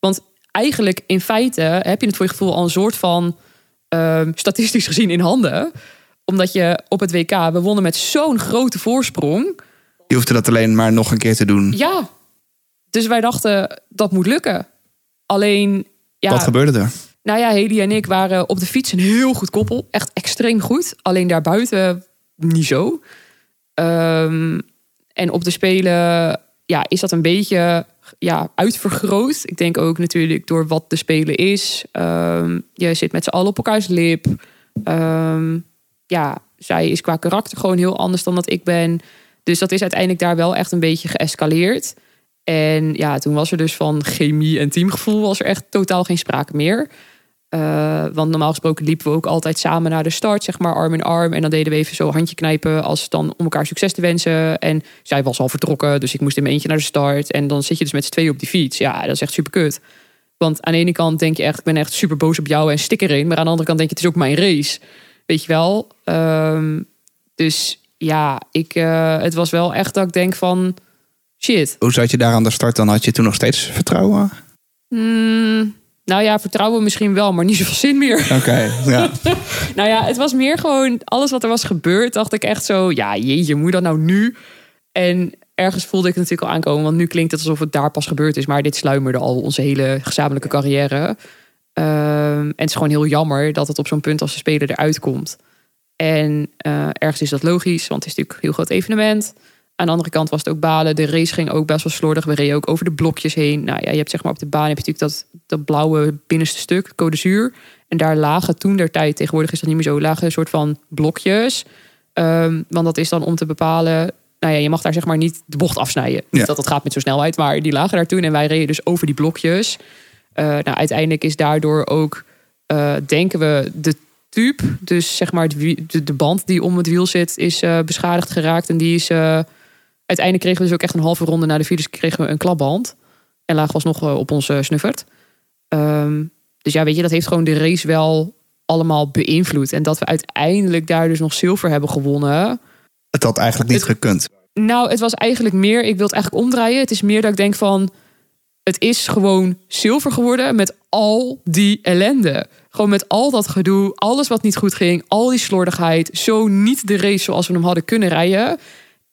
Want eigenlijk in feite heb je het voor je gevoel al een soort van ehm, statistisch gezien in handen. Omdat je op het WK, we wonnen met zo'n grote voorsprong. Je hoefde dat alleen maar nog een keer te doen. Ja, dus wij dachten dat moet lukken. Alleen, ja, Wat gebeurde er? nou ja, Hedy en ik waren op de fiets een heel goed koppel. Echt extreem goed. Alleen daarbuiten niet zo. Ehm, en op de Spelen ja, is dat een beetje ja, uitvergroot. Ik denk ook natuurlijk door wat de Spelen is. Ehm, je zit met z'n allen op elkaars lip. Ehm, ja, zij is qua karakter gewoon heel anders dan dat ik ben. Dus dat is uiteindelijk daar wel echt een beetje geëscaleerd. En ja, toen was er dus van chemie en teamgevoel was er echt totaal geen sprake meer. Eh, want normaal gesproken liepen we ook altijd samen naar de start, zeg maar arm in arm. En dan deden we even zo handje knijpen als dan om elkaar succes te wensen. En zij was al vertrokken, dus ik moest in mijn eentje naar de start. En dan zit je dus met z'n tweeën op die fiets. Ja, dat is echt super kut. Want aan de ene kant denk je echt, ik ben echt super boos op jou en stik erin. Maar aan de andere kant denk je, het is ook mijn race. Weet je wel? Ehm, dus ja, ik, eh, het was wel echt dat ik denk van, shit. Hoe zat je daar aan de start? Dan had je toen nog steeds vertrouwen? Hmm, nou ja, vertrouwen misschien wel, maar niet zoveel zin meer. Oké, ja. Nou ja, het was meer gewoon alles wat er was gebeurd. Dacht ik echt zo, ja, jeetje, moet dat nou nu? En ergens voelde ik het natuurlijk al aankomen, want nu klinkt het alsof het daar pas gebeurd is. Maar dit sluimerde al onze hele gezamenlijke carrière. Ehm, en het is gewoon heel jammer dat het op zo'n punt als de speler eruit komt. En eh, ergens is dat logisch, want het is natuurlijk een heel groot evenement. Aan de andere kant was het ook balen. De race ging ook best wel slordig. We reden ook over de blokjes heen. Nou ja, je hebt zeg maar op de baan heb je natuurlijk dat, dat blauwe binnenste stuk, code zuur. En daar lagen toen der tijd, tegenwoordig is dat niet meer zo, lagen een soort van blokjes. Ehm, want dat is dan om te bepalen. Nou ja, je mag daar zeg maar niet de bocht afsnijden. Ja. Niet dat het gaat met zo'n snelheid, maar die lagen daar toen en wij reden dus over die blokjes. Eh, nou, uiteindelijk is daardoor ook, eh, denken we, de tube, dus zeg maar de, de band die om het wiel zit, is eh, beschadigd geraakt. En die is. Eh, uiteindelijk kregen we dus ook echt een halve ronde na de finish kregen we een klapband. En lagen alsnog eh, op onze snuffert. Ehm, dus ja, weet je, dat heeft gewoon de race wel allemaal beïnvloed. En dat we uiteindelijk daar dus nog zilver hebben gewonnen. Het had eigenlijk niet Het- gekund. Nou, het was eigenlijk meer, ik wil het eigenlijk omdraaien. Het is meer dat ik denk van, het is gewoon zilver geworden met al die ellende. Gewoon met al dat gedoe, alles wat niet goed ging, al die slordigheid. Zo niet de race zoals we hem hadden kunnen rijden.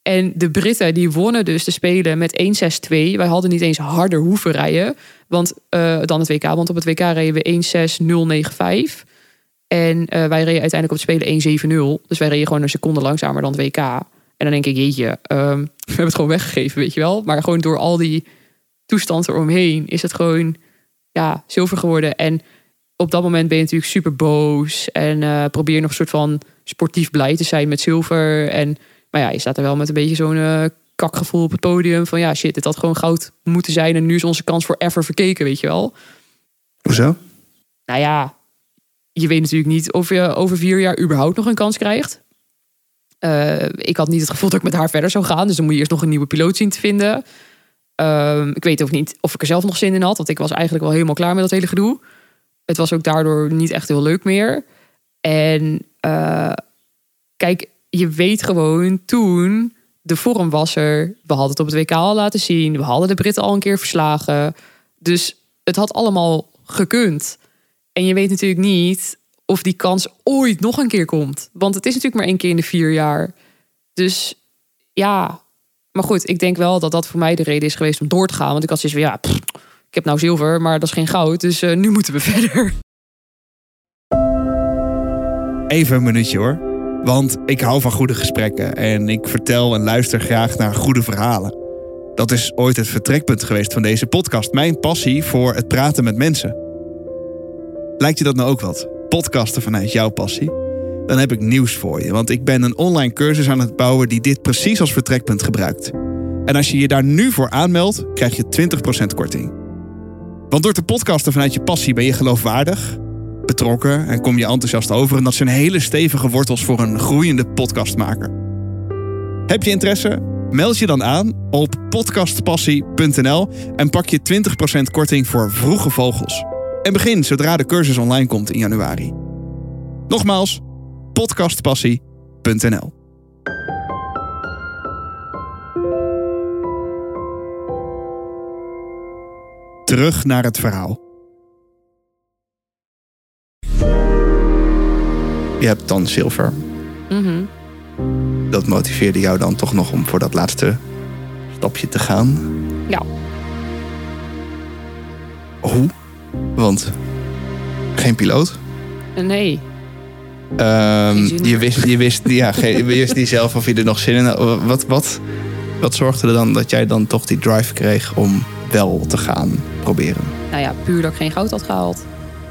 En de Britten die wonnen dus de Spelen met 1-6-2. Wij hadden niet eens harder hoeven rijden want, eh, dan het WK. Want op het WK reden we 1-6-0-9-5. En eh, wij reden uiteindelijk op het Spelen 1-7-0. Dus wij reden gewoon een seconde langzamer dan het WK. En dan denk ik, jeetje, ehm, we hebben het gewoon weggegeven, weet je wel. Maar gewoon door al die toestand eromheen is het gewoon ja, zilver geworden. En op dat moment ben je natuurlijk super boos. En eh, probeer nog een soort van sportief blij te zijn met zilver. En, maar ja, je staat er wel met een beetje zo'n eh, kakgevoel op het podium. Van ja, shit, dit had gewoon goud moeten zijn. En nu is onze kans voor ever verkeken, weet je wel. Hoezo? Nou ja, je weet natuurlijk niet of je over vier jaar überhaupt nog een kans krijgt. Eh, ik had niet het gevoel dat ik met haar verder zou gaan. Dus dan moet je eerst nog een nieuwe piloot zien te vinden. Ehm, ik weet ook niet of ik er zelf nog zin in had. Want ik was eigenlijk wel helemaal klaar met dat hele gedoe. Het was ook daardoor niet echt heel leuk meer. En eh, kijk, je weet gewoon toen... De vorm was er. We hadden het op het WK al laten zien. We hadden de Britten al een keer verslagen. Dus het had allemaal gekund. En je weet natuurlijk niet of die kans ooit nog een keer komt. Want het is natuurlijk maar één keer in de vier jaar. Dus ja, maar goed, ik denk wel dat dat voor mij de reden is geweest om door te gaan. Want ik had zoiets van, ja, ik heb nou zilver, maar dat is geen goud. Dus eh, nu moeten we verder. Even een minuutje hoor. Want ik hou van goede gesprekken en ik vertel en luister graag naar goede verhalen. Dat is ooit het vertrekpunt geweest van deze podcast. Mijn passie voor het praten met mensen. Lijkt je dat nou ook wat? Podcasten vanuit jouw passie? Dan heb ik nieuws voor je, want ik ben een online cursus aan het bouwen die dit precies als vertrekpunt gebruikt. En als je je daar nu voor aanmeldt, krijg je 20% korting. Want door te podcasten vanuit je passie ben je geloofwaardig, betrokken en kom je enthousiast over. En dat zijn hele stevige wortels voor een groeiende podcastmaker. Heb je interesse? Meld je dan aan op podcastpassie.nl en pak je 20% korting voor vroege vogels. En begin zodra de cursus online komt in januari. Nogmaals, podcastpassie.nl. Terug naar het verhaal. Je hebt dan zilver. Mhm. Dat motiveerde jou dan toch nog om voor dat laatste stapje te gaan. Ja. Hoe? Want geen piloot. Nee. Ehm, je, wist, je, wist, ja, je wist niet zelf of je er nog zin in had. Wat, wat, wat zorgde er dan dat jij dan toch die drive kreeg om wel te gaan proberen? Nou ja, puur dat ik geen goud had gehaald.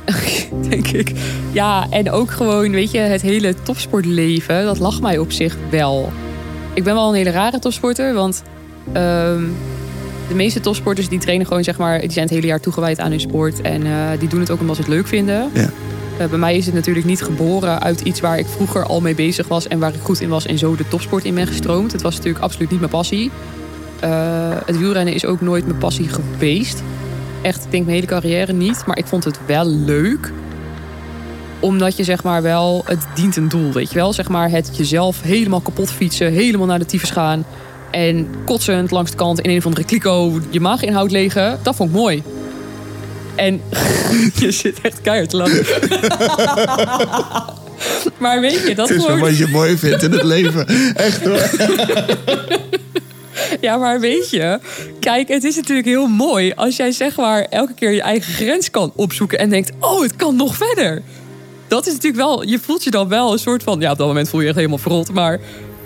Denk ik. Ja, en ook gewoon, weet je, het hele topsportleven, dat lag mij op zich wel. Ik ben wel een hele rare topsporter, want ehm, de meeste topsporters die trainen gewoon, zeg maar, die zijn het hele jaar toegewijd aan hun sport. En eh, die doen het ook omdat ze het leuk vinden. Ja. Eh, bij mij is het natuurlijk niet geboren uit iets waar ik vroeger al mee bezig was en waar ik goed in was en zo de topsport in ben gestroomd. Het was natuurlijk absoluut niet mijn passie. Eh, het wielrennen is ook nooit mijn passie geweest. Echt, ik denk mijn hele carrière niet. Maar ik vond het wel leuk. Omdat je zeg maar wel, het dient een doel, weet je wel. Zeg maar het jezelf helemaal kapot fietsen, helemaal naar de tyfus gaan. En kotsend langs de kant in een of andere kliko je maaginhoud legen. Dat vond ik mooi. En je zit echt keihard te lachen. maar weet je, dat Het is wel wat je mooi vindt in het leven. Echt hoor. Ja, maar weet je, kijk, het is natuurlijk heel mooi als jij zeg maar elke keer je eigen grens kan opzoeken en denkt, oh, het kan nog verder. Dat is natuurlijk wel, je voelt je dan wel een soort van, ja, op dat moment voel je je echt helemaal verrot, maar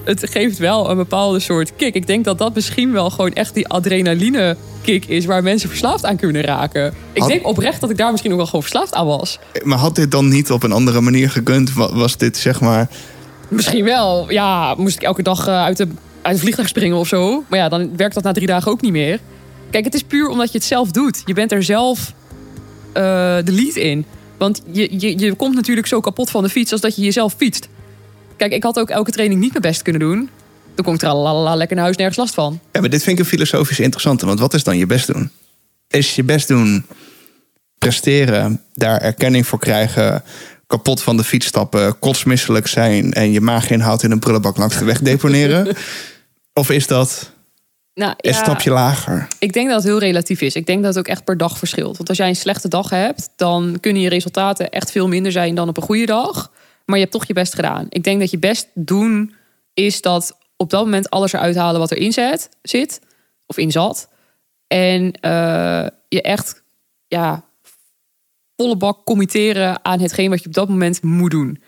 het geeft wel een bepaalde soort kick. Ik denk dat dat misschien wel gewoon echt die adrenaline kick is waar mensen verslaafd aan kunnen raken. Ik Had- denk oprecht dat ik daar misschien ook wel gewoon verslaafd aan was. Maar had dit dan niet op een andere manier gekund? Wa- Was dit zeg maar... Misschien wel. Ja, moest ik elke dag eh, uit de, uit het vliegtuig springen of zo. Maar ja, dan werkt dat na drie dagen ook niet meer. Kijk, het is puur omdat je het zelf doet. Je bent er zelf eh, de lead in. Want je, je, je komt natuurlijk zo kapot van de fiets als dat je jezelf fietst. Kijk, ik had ook elke training niet mijn best kunnen doen. Dan kon ik tralalala lekker naar huis nergens last van. Ja, maar dit vind ik een filosofisch interessante. Want wat is dan je best doen? Is je best doen presteren, daar erkenning voor krijgen... kapot van de fiets stappen, kotsmisselijk zijn... en je maaginhoud in een prullenbak langs de weg deponeren? of is dat Nou, een ja, stapje lager? Ik denk dat het heel relatief is. Ik denk dat het ook echt per dag verschilt. Want als jij een slechte dag hebt, dan kunnen je resultaten echt veel minder zijn dan op een goede dag. Maar je hebt toch je best gedaan. Ik denk dat je best doen is dat op dat moment alles eruit halen wat erin zit, zit of in zat. En eh, je echt ja, volle bak committeren aan hetgeen wat je op dat moment moet doen.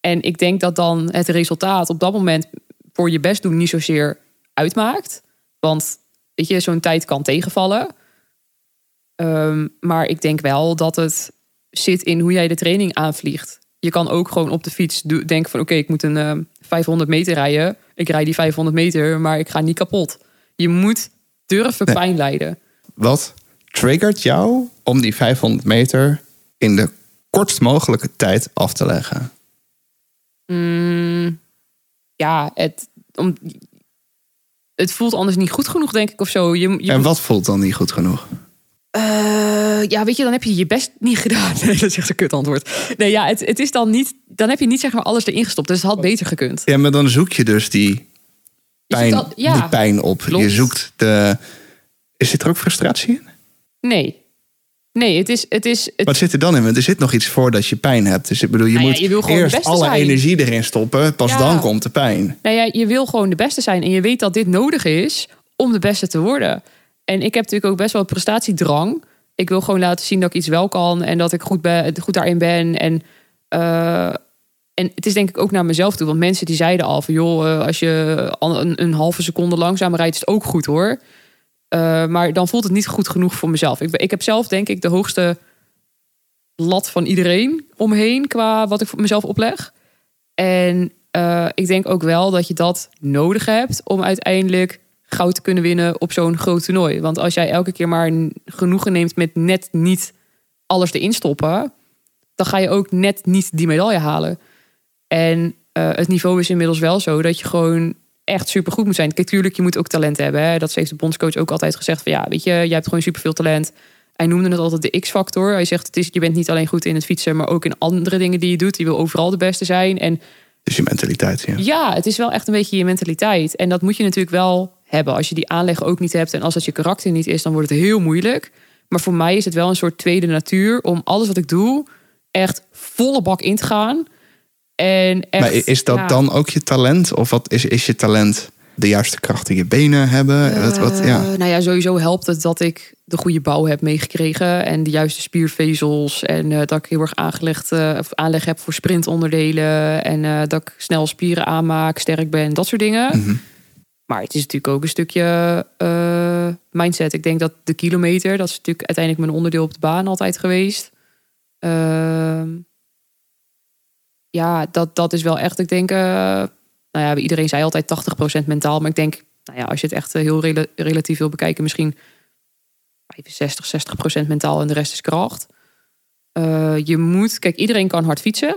En ik denk dat dan het resultaat op dat moment voor je best doen niet zozeer uitmaakt. Want weet je, zo'n tijd kan tegenvallen. Ehm, maar ik denk wel dat het zit in hoe jij de training aanvliegt. Je kan ook gewoon op de fiets denken van... oké, ik moet een ehm, 500 meter rijden. Ik rijd die 500 meter, maar ik ga niet kapot. Je moet durven Nee. pijn lijden. Wat triggert jou om die 500 meter... in de kortst mogelijke tijd af te leggen? Mm, ja, het, om, het voelt anders niet goed genoeg, denk ik, of zo. Je, je En wat voelt dan niet goed genoeg? Eh, ja, weet je, dan heb je je best niet gedaan. Nee, dat is echt een kut antwoord. Nee, ja, het, het is dan niet... Dan heb je niet zeg maar alles erin gestopt. Dus het had beter gekund. Ja, maar dan zoek je dus die pijn, al- ja. die pijn op. Klopt. Je zoekt de... Is zit er ook frustratie in? Nee. Nee, het is... Het is het, Wat zit er dan in? Want er zit nog iets voordat je pijn hebt. Dus ik bedoel, je Nou ja, moet je eerst alle zijn. energie erin stoppen. Pas Ja. dan komt de pijn. nou ja, je wil gewoon de beste zijn. En je weet dat dit nodig is om de beste te worden. En ik heb natuurlijk ook best wel prestatiedrang. Ik wil gewoon laten zien dat ik iets wel kan. En dat ik goed, ben, goed daarin ben. En, eh, en het is denk ik ook naar mezelf toe. Want mensen die zeiden al van... joh, eh, als je een, een halve seconde langzamer rijdt... is het ook goed hoor. Eh, maar dan voelt het niet goed genoeg voor mezelf. Ik, ik heb zelf denk ik de hoogste lat van iedereen omheen... qua wat ik voor mezelf opleg. En eh, ik denk ook wel dat je dat nodig hebt... om uiteindelijk goud te kunnen winnen op zo'n groot toernooi. Want als jij elke keer maar genoegen neemt met net niet alles erin stoppen, dan ga je ook net niet die medaille halen. En eh, het niveau is inmiddels wel zo dat je gewoon echt super goed moet zijn. Kijk, tuurlijk, je moet ook talent hebben. Hè? Dat heeft de bondscoach ook altijd gezegd. Van ja, weet je, jij hebt gewoon superveel talent. Hij noemde het altijd de X-factor. Hij zegt, het is, je bent niet alleen goed in het fietsen, maar ook in andere dingen die je doet. Je wil overal de beste zijn. En Dus je mentaliteit, ja. ja, het is wel echt een beetje je mentaliteit. En dat moet je natuurlijk wel hebben. Als je die aanleg ook niet hebt en als dat je karakter niet is, dan wordt het heel moeilijk. Maar voor mij is het wel een soort tweede natuur om alles wat ik doe echt volle bak in te gaan. En echt, maar is dat ja, dan ook je talent? Of wat is, is je talent de juiste kracht in je benen hebben? wat, wat, ja. Eh, nou ja, sowieso helpt het dat ik de goede bouw heb meegekregen. En de juiste spiervezels. En eh, dat ik heel erg aangelegd, eh, of aanleg heb voor sprintonderdelen. En eh, dat ik snel spieren aanmaak, sterk ben, dat soort dingen. Mhm. Maar het is natuurlijk ook een stukje eh, mindset. Ik denk dat de kilometer, dat is natuurlijk uiteindelijk mijn onderdeel op de baan altijd geweest. Ehm, ja, dat, dat is wel echt, ik denk, eh, nou ja, iedereen zei altijd 80% mentaal. Maar ik denk, nou ja, als je het echt eh, heel rela- relatief wil bekijken, misschien 65, 60% mentaal en de rest is kracht. Eh, je moet, kijk, iedereen kan hard fietsen.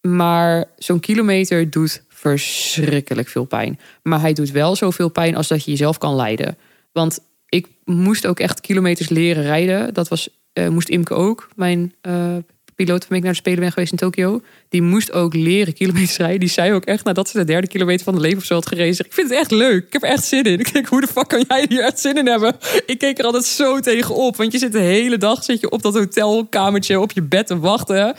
Maar zo'n kilometer doet verschrikkelijk veel pijn. Maar hij doet wel zoveel pijn als dat je jezelf kan leiden. Want ik moest ook echt kilometers leren rijden. Dat was, moest Imke ook, mijn piloot waarmee ik naar de Spelen ben geweest in Tokio. Die moest ook leren kilometers rijden. Die zei ook echt nadat ze de derde kilometer van de leven of zo had gereden. Ik vind het echt leuk. Ik heb er echt zin in. Ik denk, hoe de fuck kan jij hier echt zin in hebben? Ik keek er altijd zo tegenop. Want je zit de hele dag zit je op dat hotelkamertje op je bed te wachten.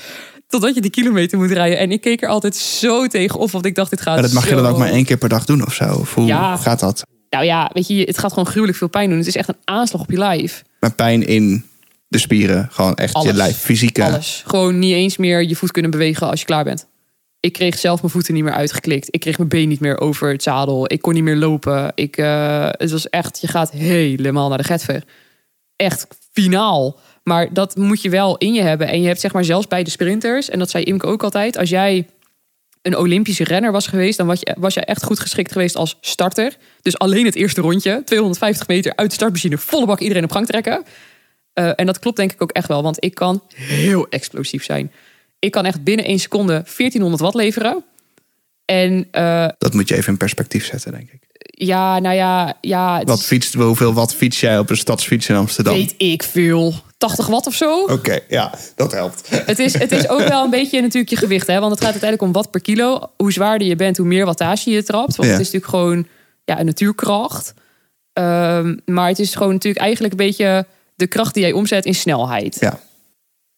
Totdat je die kilometer moet rijden. En ik keek er altijd zo tegenop. Want ik dacht, dit gaat Maar dat mag je dan ook maar één keer per dag doen of zo? Of hoe Ja. gaat dat? Nou ja, weet je, het gaat gewoon gruwelijk veel pijn doen. Het is echt een aanslag op je lijf. Maar pijn in de spieren, gewoon echt je lijf, fysieke. Alles. Gewoon niet eens meer je voet kunnen bewegen als je klaar bent. Ik kreeg zelf mijn voeten niet meer uitgeklikt. Ik kreeg mijn been niet meer over het zadel. Ik kon niet meer lopen. Ik, eh, het was echt, je gaat helemaal naar de getver. Echt finaal. Maar dat moet je wel in je hebben. En je hebt zeg maar zelfs bij de sprinters, en dat zei Imke ook altijd, als jij een Olympische renner was geweest, dan was je, was je echt goed geschikt geweest als starter. Dus alleen het eerste rondje, 250 meter uit de startmachine, volle bak iedereen op gang trekken. Eh, en dat klopt denk ik ook echt wel, want ik kan heel explosief zijn. Ik kan echt binnen één seconde 1400 watt leveren. En eh, Dat moet je even in perspectief zetten, denk ik. ja, nou ja, ja Wat fietst, hoeveel wat fiets jij op een stadsfiets in Amsterdam? weet ik veel. 80 watt of zo? Oké, ja, dat helpt. Het is, het is ook wel een beetje natuurlijk je gewicht. Hè? Want het gaat uiteindelijk om watt per kilo. Hoe zwaarder je bent, hoe meer wattage je trapt. Want Ja. het is natuurlijk gewoon ja, een natuurkracht. Ehm, maar het is gewoon natuurlijk eigenlijk een beetje de kracht die jij omzet in snelheid. Ja.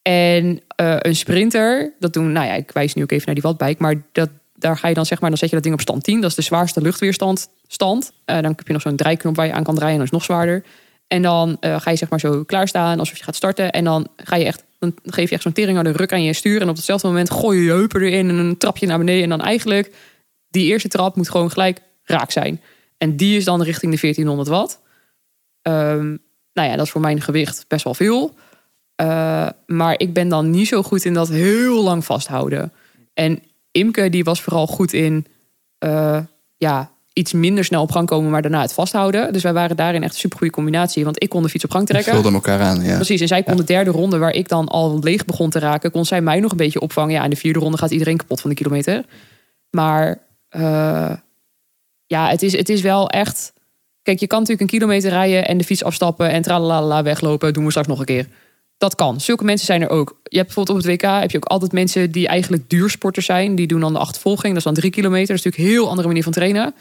En eh, een sprinter, dat doen, nou ja, ik wijs nu ook even naar die wattbike, maar dat, daar ga je dan zeg maar, dan zet je dat ding op stand 10. Dat is de zwaarste luchtweerstand stand. Eh, dan heb je nog zo'n draaiknop waar je aan kan draaien en dat is nog zwaarder. En dan eh, ga je zeg maar zo klaarstaan alsof je gaat starten. En dan ga je echt, dan geef je echt zo'n tering aan de ruk aan je stuur. En op hetzelfde moment gooi je je heupen erin en een trapje naar beneden. En dan eigenlijk, die eerste trap moet gewoon gelijk raak zijn. En die is dan richting de 1400 watt. Ehm, nou ja, dat is voor mijn gewicht best wel veel. Uh, maar ik ben dan niet zo goed in dat heel lang vasthouden. En Imke, die was vooral goed in uh, ja, iets minder snel op gang komen, maar daarna het vasthouden. Dus wij waren daarin echt een supergoeie combinatie. Want ik kon de fiets op gang trekken. Vulden elkaar aan, ja. Precies, en zij kon de derde ronde, waar ik dan al leeg begon te raken, kon zij mij nog een beetje opvangen. Ja, in de vierde ronde gaat iedereen kapot van de kilometer. Maar uh, ja, het is, het is wel echt. Kijk, je kan natuurlijk een kilometer rijden en de fiets afstappen en tralalala weglopen. Doen we straks nog een keer. Dat kan. Zulke mensen zijn er ook. Je hebt bijvoorbeeld op het WK heb je ook altijd mensen die eigenlijk duursporters zijn. Die doen dan de achtervolging. Dat is dan drie kilometer. Dat is natuurlijk een heel andere manier van trainen.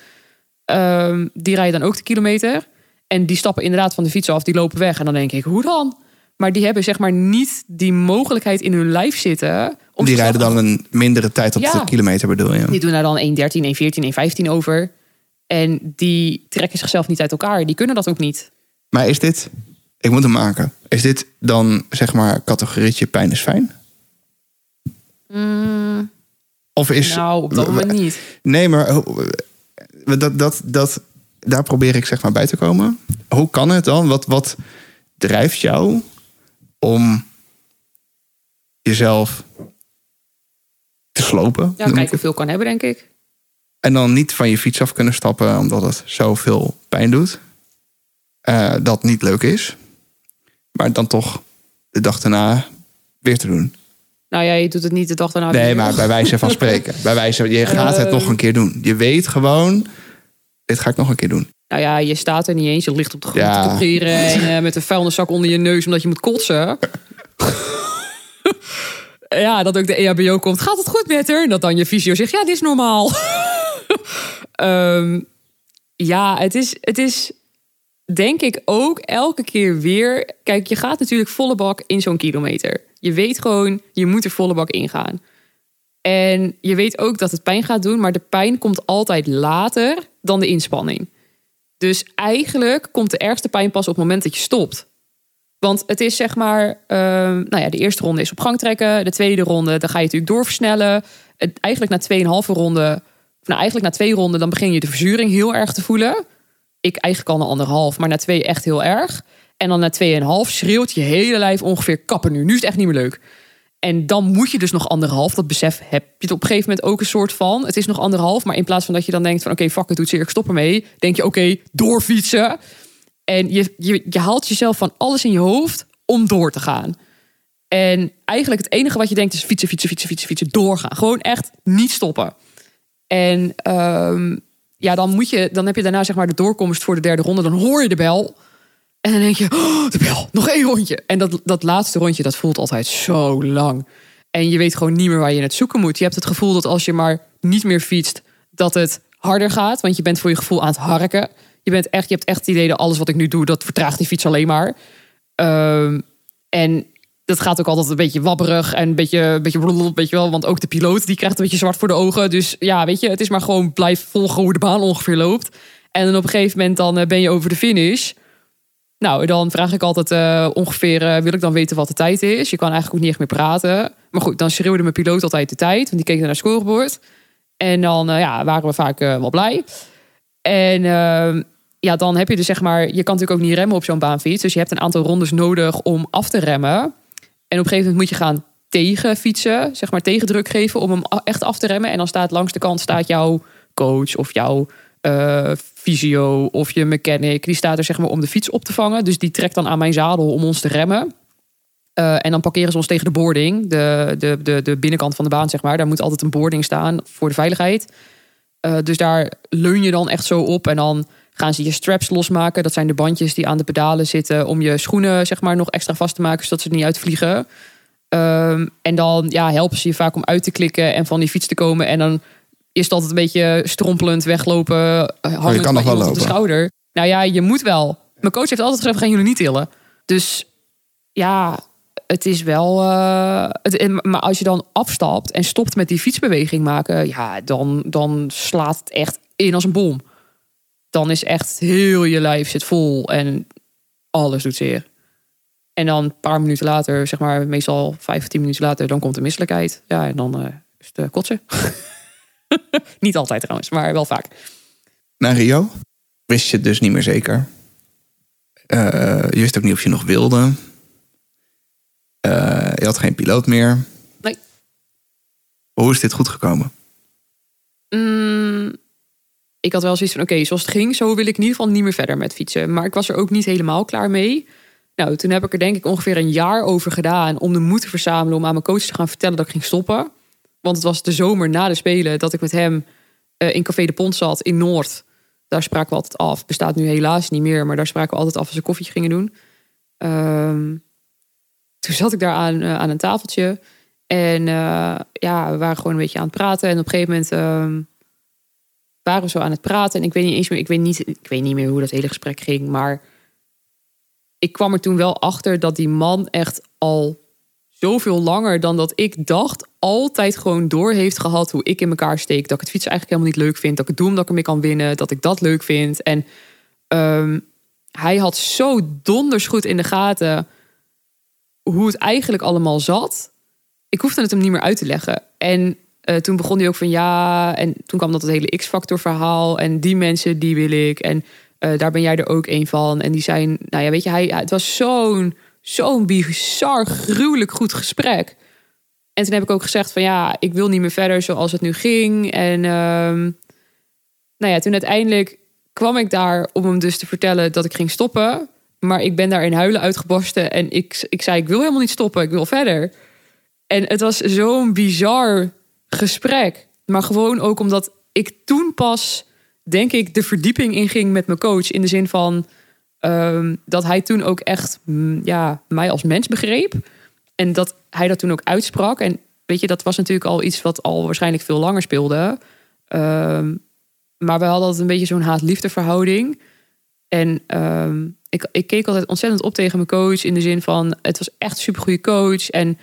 Um, die rijden dan ook de kilometer. En die stappen inderdaad van de fiets af. Die lopen weg. En dan denk ik, hoe dan? Maar die hebben zeg maar niet die mogelijkheid in hun lijf zitten. Om die rijden dan een mindere tijd op ja. de kilometer bedoel je? Die doen daar dan 1.13, 1.14, 1.15 over. En die trekken zichzelf niet uit elkaar. Die kunnen dat ook niet. Maar is dit, ik moet hem maken. Is dit dan zeg maar categorietje pijn is fijn? Mm, of is. Nou, op dat moment niet. Nee, maar dat, dat, dat, daar probeer ik zeg maar bij te komen. Hoe kan het dan? Wat, wat drijft jou om jezelf te slopen? Ja, kijken hoeveel kan hebben, denk ik. En dan niet van je fiets af kunnen stappen omdat het zoveel pijn doet. Uh, dat niet leuk is. Maar dan toch de dag daarna weer te doen. Nou ja, je doet het niet de dag daarna Nee, maar bij wijze van spreken. bij wijze, je gaat het Eh. nog een keer doen. Je weet gewoon, dit ga ik nog een keer doen. Nou ja, je staat er niet eens. Je ligt op de grond Ja. te en eh, met een vuilniszak onder je neus omdat je moet kotsen. ja, dat ook de EHBO komt. Gaat het goed met haar? En dat dan je fysio zegt, ja, dit is normaal. Ehm, ja, het is, het is denk ik ook elke keer weer... Kijk, je gaat natuurlijk volle bak in zo'n kilometer. Je weet gewoon, je moet er volle bak ingaan. En je weet ook dat het pijn gaat doen, maar de pijn komt altijd later dan de inspanning. Dus eigenlijk komt de ergste pijn pas op het moment dat je stopt. Want het is zeg maar, ehm, nou ja, de eerste ronde is op gang trekken. De tweede ronde, dan ga je natuurlijk doorversnellen. Eigenlijk na 2,5 ronde, nou eigenlijk na twee ronden, dan begin je de verzuring heel erg te voelen. Ik eigenlijk al na anderhalf, maar na twee echt heel erg. En dan na 2,5 schreeuwt je hele lijf ongeveer kappen nu. Nu is het echt niet meer leuk. En dan moet je dus nog anderhalf. Dat besef heb je het op een gegeven moment ook een soort van. Het is nog anderhalf, maar in plaats van dat je dan denkt van... oké, fuck het, doet zeer, ik stop ermee. Denk je, oké, doorfietsen. En je, je, je haalt jezelf van alles in je hoofd om door te gaan. En eigenlijk het enige wat je denkt is fietsen, fietsen, fietsen, fietsen, fietsen. Doorgaan. Gewoon echt niet stoppen. En ehm, ja, dan, moet je, dan heb je daarna zeg maar de doorkomst voor de derde ronde. Dan hoor je de bel. En dan denk je, oh, de bel, nog één rondje. En dat, dat laatste rondje, dat voelt altijd zo lang. En je weet gewoon niet meer waar je het zoeken moet. Je hebt het gevoel dat als je maar niet meer fietst, dat het harder gaat. Want je bent voor je gevoel aan het harken. Je, bent echt, je hebt echt het idee dat alles wat ik nu doe, dat vertraagt die fiets alleen maar. Ehm, en dat gaat ook altijd een beetje wabberig en een beetje, een beetje, weet je wel. Want ook de piloot die krijgt een beetje zwart voor de ogen. Dus ja, weet je, het is maar gewoon blijf volgen hoe de baan ongeveer loopt. En dan op een gegeven moment dan eh, ben je over de finish. Nou, dan vraag ik altijd eh, ongeveer, eh, wil ik dan weten wat de tijd is? Je kan eigenlijk ook niet echt meer praten. Maar goed, dan schreeuwde mijn piloot altijd de tijd, want die keek naar het scorebord. En dan ja, waren we vaak wel blij. En ehm, ja, dan heb je dus zeg maar, je kan natuurlijk ook niet remmen op zo'n baanfiets. Dus je hebt een aantal rondes nodig om af te remmen. En op een gegeven moment moet je gaan tegen fietsen, zeg maar tegendruk geven om hem echt af te remmen. En dan staat langs de kant staat jouw coach of jouw eh fysio of je mechanic. Die staat er zeg maar om de fiets op te vangen. Dus die trekt dan aan mijn zadel om ons te remmen. Eh, en dan parkeren ze ons tegen de boarding, de, de, de, de binnenkant van de baan, zeg maar. Daar moet altijd een boarding staan voor de veiligheid. Eh, dus daar leun je dan echt zo op. En dan gaan ze je straps losmaken. Dat zijn de bandjes die aan de pedalen zitten. Om je schoenen zeg maar, nog extra vast te maken, zodat ze er niet uitvliegen. Ehm, en dan ja, helpen ze je vaak om uit te klikken en van die fiets te komen. En dan is het altijd een beetje strompelend weglopen. eh, Hangend kan nog wel iemand op de lopen. schouder. Nou ja, je moet wel. Mijn coach heeft altijd gezegd, we gaan jullie niet tillen. Dus ja, het is wel. eh, het, maar als je dan afstapt en stopt met die fietsbeweging maken, ja, dan, dan slaat het echt in als een bom. Dan is echt heel je lijf zit vol en alles doet zeer. En dan een paar minuten later, zeg maar, meestal vijf of tien minuten later, dan komt de misselijkheid. Ja, en dan eh, is het eh, kotsen. Niet altijd trouwens, maar wel vaak. Na Rio wist je het dus niet meer zeker. Eh, je wist ook niet of je nog wilde. Je had geen piloot meer. Nee. Hoe is dit goed gekomen? Mm, ik had wel zoiets van, oké, zoals het ging, zo wil ik in ieder geval niet meer verder met fietsen. Maar ik was er ook niet helemaal klaar mee. Nou, toen heb ik er denk ik ongeveer een jaar over gedaan om de moed te verzamelen om aan mijn coach te gaan vertellen dat ik ging stoppen. Want het was de zomer na de Spelen dat ik met hem eh, in Café de Pont zat in Noord. Daar spraken we altijd af. Bestaat nu helaas niet meer, maar daar spraken we altijd af als we koffietje gingen doen. Ehm, toen zat ik daar aan, eh, aan een tafeltje. En eh, ja, we waren gewoon een beetje aan het praten. En op een gegeven moment ehm, waren zo aan het praten. En ik weet niet eens meer, ik weet niet, ik weet niet meer hoe dat hele gesprek ging. Maar ik kwam er toen wel achter dat die man echt al zoveel langer dan dat ik dacht, altijd gewoon door heeft gehad hoe ik in elkaar steek. Dat ik het fietsen eigenlijk helemaal niet leuk vind. Dat ik het doe omdat ik ermee kan winnen. Dat ik dat leuk vind. En ehm, hij had zo donders goed in de gaten hoe het eigenlijk allemaal zat. Ik hoefde het hem niet meer uit te leggen. En eh, toen begon hij ook van ja. En toen kwam dat het hele X-factor verhaal. En die mensen, die wil ik. En eh, daar ben jij er ook een van. En die zijn, nou ja, weet je, hij, het was zo'n zo'n bizar, gruwelijk goed gesprek. En toen heb ik ook gezegd van ja, ik wil niet meer verder zoals het nu ging. En ehm, nou ja, toen uiteindelijk kwam ik daar om hem dus te vertellen dat ik ging stoppen. Maar ik ben daar in huilen uitgebarsten en ik, ik zei: Ik wil helemaal niet stoppen, ik wil verder. En het was zo'n bizar gesprek. Maar gewoon ook omdat ik toen pas, denk ik, de verdieping inging met mijn coach. In de zin van ehm, dat hij toen ook echt mm, ja, mij als mens begreep. En dat hij dat toen ook uitsprak. En weet je, dat was natuurlijk al iets wat al waarschijnlijk veel langer speelde. Ehm, maar we hadden altijd een beetje zo'n haat-liefde verhouding. En ehm, ik, ik keek altijd ontzettend op tegen mijn coach. In de zin van, het was echt een supergoeie coach. En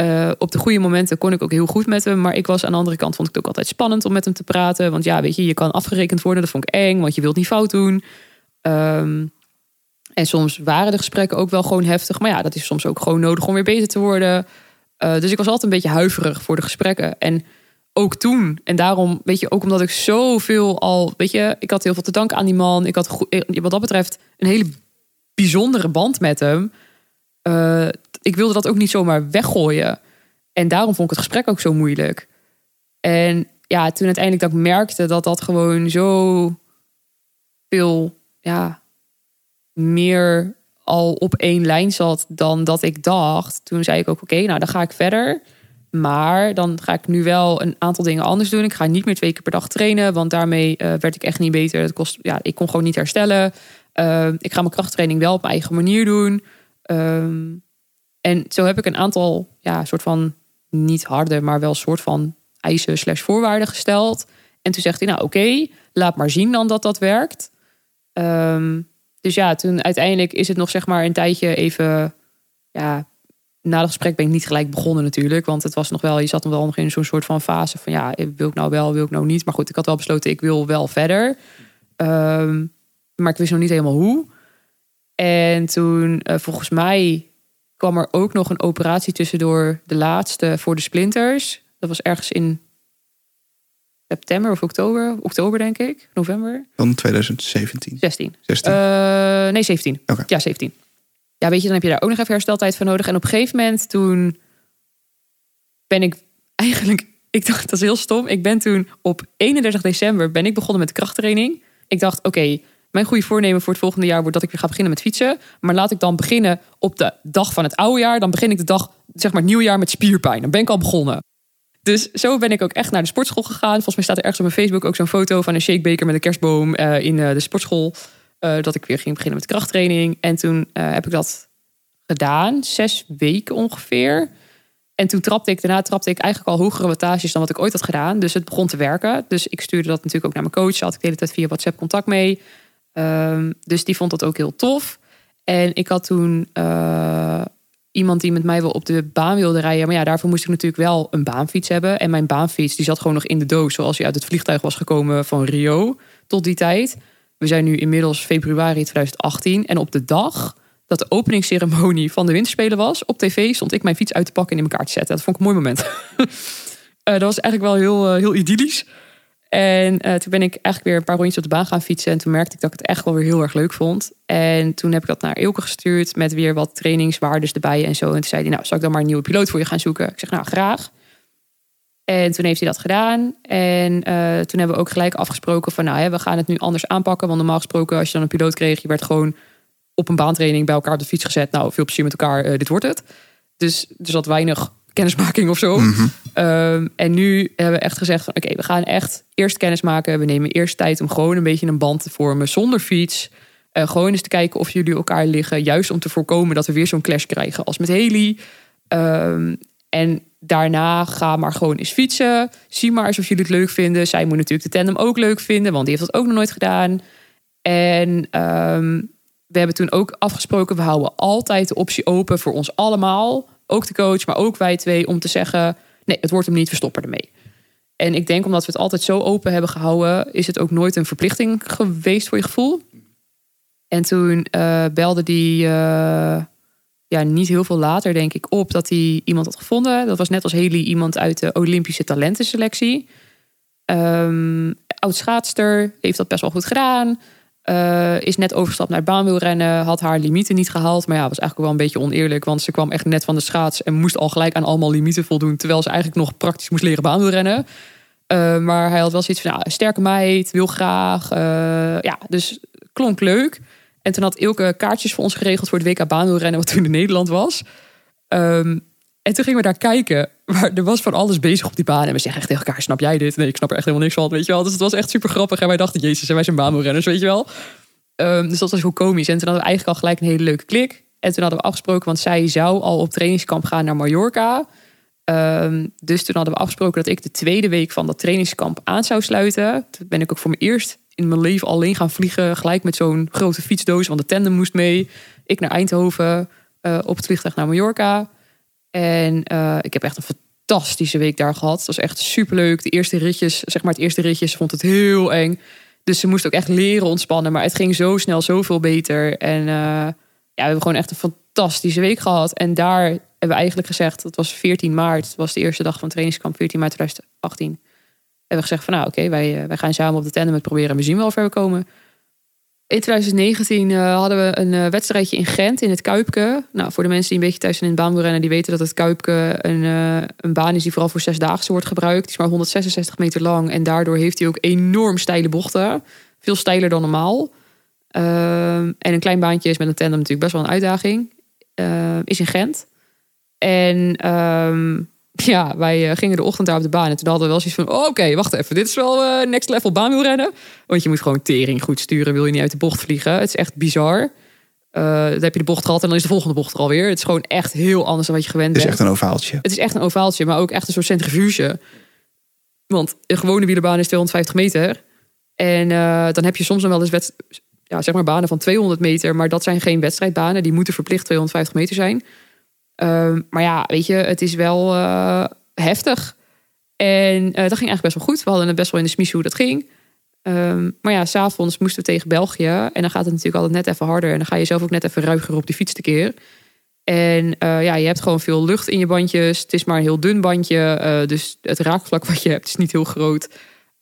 eh, op de goede momenten kon ik ook heel goed met hem. Maar ik was aan de andere kant, vond ik het ook altijd spannend om met hem te praten. Want ja, weet je, je kan afgerekend worden. Dat vond ik eng, want je wilt niet fout doen. Ehm, en soms waren de gesprekken ook wel gewoon heftig. Maar ja, dat is soms ook gewoon nodig om weer beter te worden. Uh, dus ik was altijd een beetje huiverig voor de gesprekken. En ook toen. En daarom, weet je, ook omdat ik zoveel al, weet je, ik had heel veel te danken aan die man. Ik had wat dat betreft een hele bijzondere band met hem. Ik wilde dat ook niet zomaar weggooien. En daarom vond ik het gesprek ook zo moeilijk. En ja, toen uiteindelijk dat ik merkte dat dat gewoon zo veel, ja, meer al op één lijn zat dan dat ik dacht. Toen zei ik ook, oké, nou dan ga ik verder. Maar dan ga ik nu wel een aantal dingen anders doen. Ik ga niet meer twee keer per dag trainen, want daarmee uh, werd ik echt niet beter. Het kost, ja, ik kon gewoon niet herstellen. Uh, ik ga mijn krachttraining wel op mijn eigen manier doen. Um, en zo heb ik een aantal, ja, soort van niet harde, maar wel soort van eisen slash voorwaarden gesteld. En toen zegt hij, nou oké, laat maar zien dan dat dat werkt. Um, dus ja, toen uiteindelijk is het nog zeg maar een tijdje even, ja, na het gesprek ben ik niet gelijk begonnen natuurlijk. Want het was nog wel, je zat nog wel nog in zo'n soort van fase van ja, wil ik nou wel, wil ik nou niet. Maar goed, ik had wel besloten, ik wil wel verder. Um, maar ik wist nog niet helemaal hoe. En toen, uh, volgens mij, kwam er ook nog een operatie tussendoor, de laatste voor de splinters. Dat was ergens in september of oktober. Oktober, denk ik. November. Van 2017. 16. 16. Uh, nee, 17. Okay. Ja, 17. Ja, weet je, dan heb je daar ook nog even hersteltijd voor nodig. En op een gegeven moment toen ben ik eigenlijk... Ik dacht, dat is heel stom. Ik ben toen op 31 december ben ik begonnen met krachttraining. Ik dacht, oké, okay, mijn goede voornemen voor het volgende jaar wordt dat ik weer ga beginnen met fietsen. Maar laat ik dan beginnen op de dag van het oude jaar. Dan begin ik de dag, zeg maar, nieuwjaar met spierpijn. Dan ben ik al begonnen. Dus zo ben ik ook echt naar de sportschool gegaan. Volgens mij staat er ergens op mijn Facebook ook zo'n foto van een shakebeker met een kerstboom uh, in uh, de sportschool. Uh, dat ik weer ging beginnen met krachttraining. En toen heb ik dat gedaan, zes weken ongeveer. En toen trapte ik, daarna trapte ik eigenlijk al hogere wattages dan wat ik ooit had gedaan. Dus het begon te werken. Dus ik stuurde dat natuurlijk ook naar mijn coach. Had ik de hele tijd via WhatsApp contact mee. Um, dus die vond dat ook heel tof. En ik had toen uh, iemand die met mij wel op de baan wilde rijden. Maar ja, daarvoor moest ik natuurlijk wel een baanfiets hebben. En mijn baanfiets die zat gewoon nog in de doos. Zoals hij uit het vliegtuig was gekomen van Rio tot die tijd. We zijn nu inmiddels februari 2018. En op de dag dat de openingsceremonie van de winterspelen was... op tv stond ik mijn fiets uit te pakken en in elkaar te zetten. Dat vond ik een mooi moment. uh, dat was eigenlijk wel heel, uh, heel idyllisch. En uh, toen ben ik eigenlijk weer een paar rondjes op de baan gaan fietsen. En toen merkte ik dat ik het echt wel weer heel erg leuk vond. En toen heb ik dat naar Ilke gestuurd met weer wat trainingswaardes erbij en zo. En toen zei hij, nou, zal ik dan maar een nieuwe piloot voor je gaan zoeken? Ik zeg, nou, graag. En toen heeft hij dat gedaan. En uh, toen hebben we ook gelijk afgesproken van, nou, hè, we gaan het nu anders aanpakken. Want normaal gesproken, als je dan een piloot kreeg, je werd gewoon op een baantraining bij elkaar op de fiets gezet. Nou, veel plezier met elkaar, uh, dit wordt het. Dus er zat weinig kennismaking of zo. Mm -hmm. um, en nu hebben we echt gezegd van oké, okay, we gaan echt eerst kennis maken. We nemen eerst tijd om gewoon een beetje een band te vormen zonder fiets. Uh, gewoon eens te kijken of jullie elkaar liggen. Juist om te voorkomen dat we weer zo'n clash krijgen als met Haley. Um, en daarna ga maar gewoon eens fietsen. Zie maar eens of jullie het leuk vinden. Zij moet natuurlijk de tandem ook leuk vinden, want die heeft dat ook nog nooit gedaan. En um, we hebben toen ook afgesproken, we houden altijd de optie open voor ons allemaal ook de coach, maar ook wij twee, om te zeggen: nee, het wordt hem niet, we stoppen ermee. En ik denk omdat we het altijd zo open hebben gehouden, is het ook nooit een verplichting geweest voor je gevoel. En toen uh, belde die uh, ja, niet heel veel later, denk ik, op dat hij iemand had gevonden. Dat was net als Haley iemand uit de Olympische talentenselectie. Um, oud schaatster, heeft dat best wel goed gedaan. Uh, is net overgestapt naar baanwielrennen. Had haar limieten niet gehaald. Maar ja, was eigenlijk wel een beetje oneerlijk. Want ze kwam echt net van de schaats. En moest al gelijk aan allemaal limieten voldoen. Terwijl ze eigenlijk nog praktisch moest leren baanwielrennen. Uh, maar hij had wel zoiets van, sterke meid, wil graag. Uh, ja, dus klonk leuk. En toen had Ilke kaartjes voor ons geregeld voor het WK baanwielrennen... wat toen in Nederland was. Um, en toen gingen we daar kijken. Maar er was van alles bezig op die baan. En we zeggen echt tegen elkaar, snap jij dit? Nee, ik snap er echt helemaal niks van, weet je wel. Dus het was echt super grappig. En wij dachten, jezus, wij zijn baanwielrenners, weet je wel. Um, dus dat was heel komisch. En toen hadden we eigenlijk al gelijk een hele leuke klik. En toen hadden we afgesproken, want zij zou al op trainingskamp gaan naar Mallorca... Um, dus toen hadden we afgesproken dat ik de tweede week van dat trainingskamp aan zou sluiten. Toen ben ik ook voor mijn eerst in mijn leven alleen gaan vliegen. Gelijk met zo'n grote fietsdoos, want de tandem moest mee. Ik naar Eindhoven, uh, op het vliegtuig naar Mallorca. En uh, ik heb echt een fantastische week daar gehad. Het was echt superleuk. De eerste ritjes, zeg maar het eerste ritje, ze vond het heel eng. Dus ze moest ook echt leren ontspannen. Maar het ging zo snel, zoveel beter. En uh, ja, we hebben gewoon echt een fantastische week gehad. En daar hebben we eigenlijk gezegd, dat was 14 maart, dat was de eerste dag van trainingskamp, 14 maart 2018. Hebben we gezegd van nou oké, wij, wij gaan samen op de tandem het proberen en we zien wel of we komen. In 2019 uh, hadden we een uh, wedstrijdje in Gent in het Kuipke. Nou, voor de mensen die een beetje thuis zijn in het die weten dat het Kuipke een, uh, een baan is die vooral voor zesdaagse wordt gebruikt. Die is maar 166 meter lang en daardoor heeft hij ook enorm steile bochten. Veel steiler dan normaal. Ehm, en een klein baantje is met een tandem natuurlijk best wel een uitdaging. Ehm, is in Gent. En um, ja, wij gingen de ochtend daar op de baan. En toen hadden we wel zoiets van: oh, oké, wacht even. Dit is wel uh, next level baanwielrennen. Want je moet gewoon tering goed sturen. Wil je niet uit de bocht vliegen? Het is echt bizar. Uh, dan heb je de bocht gehad en dan is de volgende bocht er alweer. Het is gewoon echt heel anders dan wat je gewend bent. Het is echt een ovaaltje. Het is echt een ovaaltje, maar ook echt een soort centrifuge. Want een gewone wielerbaan is 250 meter. En uh, dan heb je soms nog wel eens wet, ja, zeg maar banen van 200 meter. Maar dat zijn geen wedstrijdbanen. Die moeten verplicht 250 meter zijn. Um, maar ja, weet je, het is wel uh, heftig. En uh, dat ging eigenlijk best wel goed. We hadden het best wel in de smies hoe dat ging. Um, maar ja, s'avonds moesten we tegen België. En dan gaat het natuurlijk altijd net even harder. En dan ga je zelf ook net even ruiger op die fiets te keer. En uh, ja, je hebt gewoon veel lucht in je bandjes. Het is maar een heel dun bandje. dus het raakvlak wat je hebt is niet heel groot.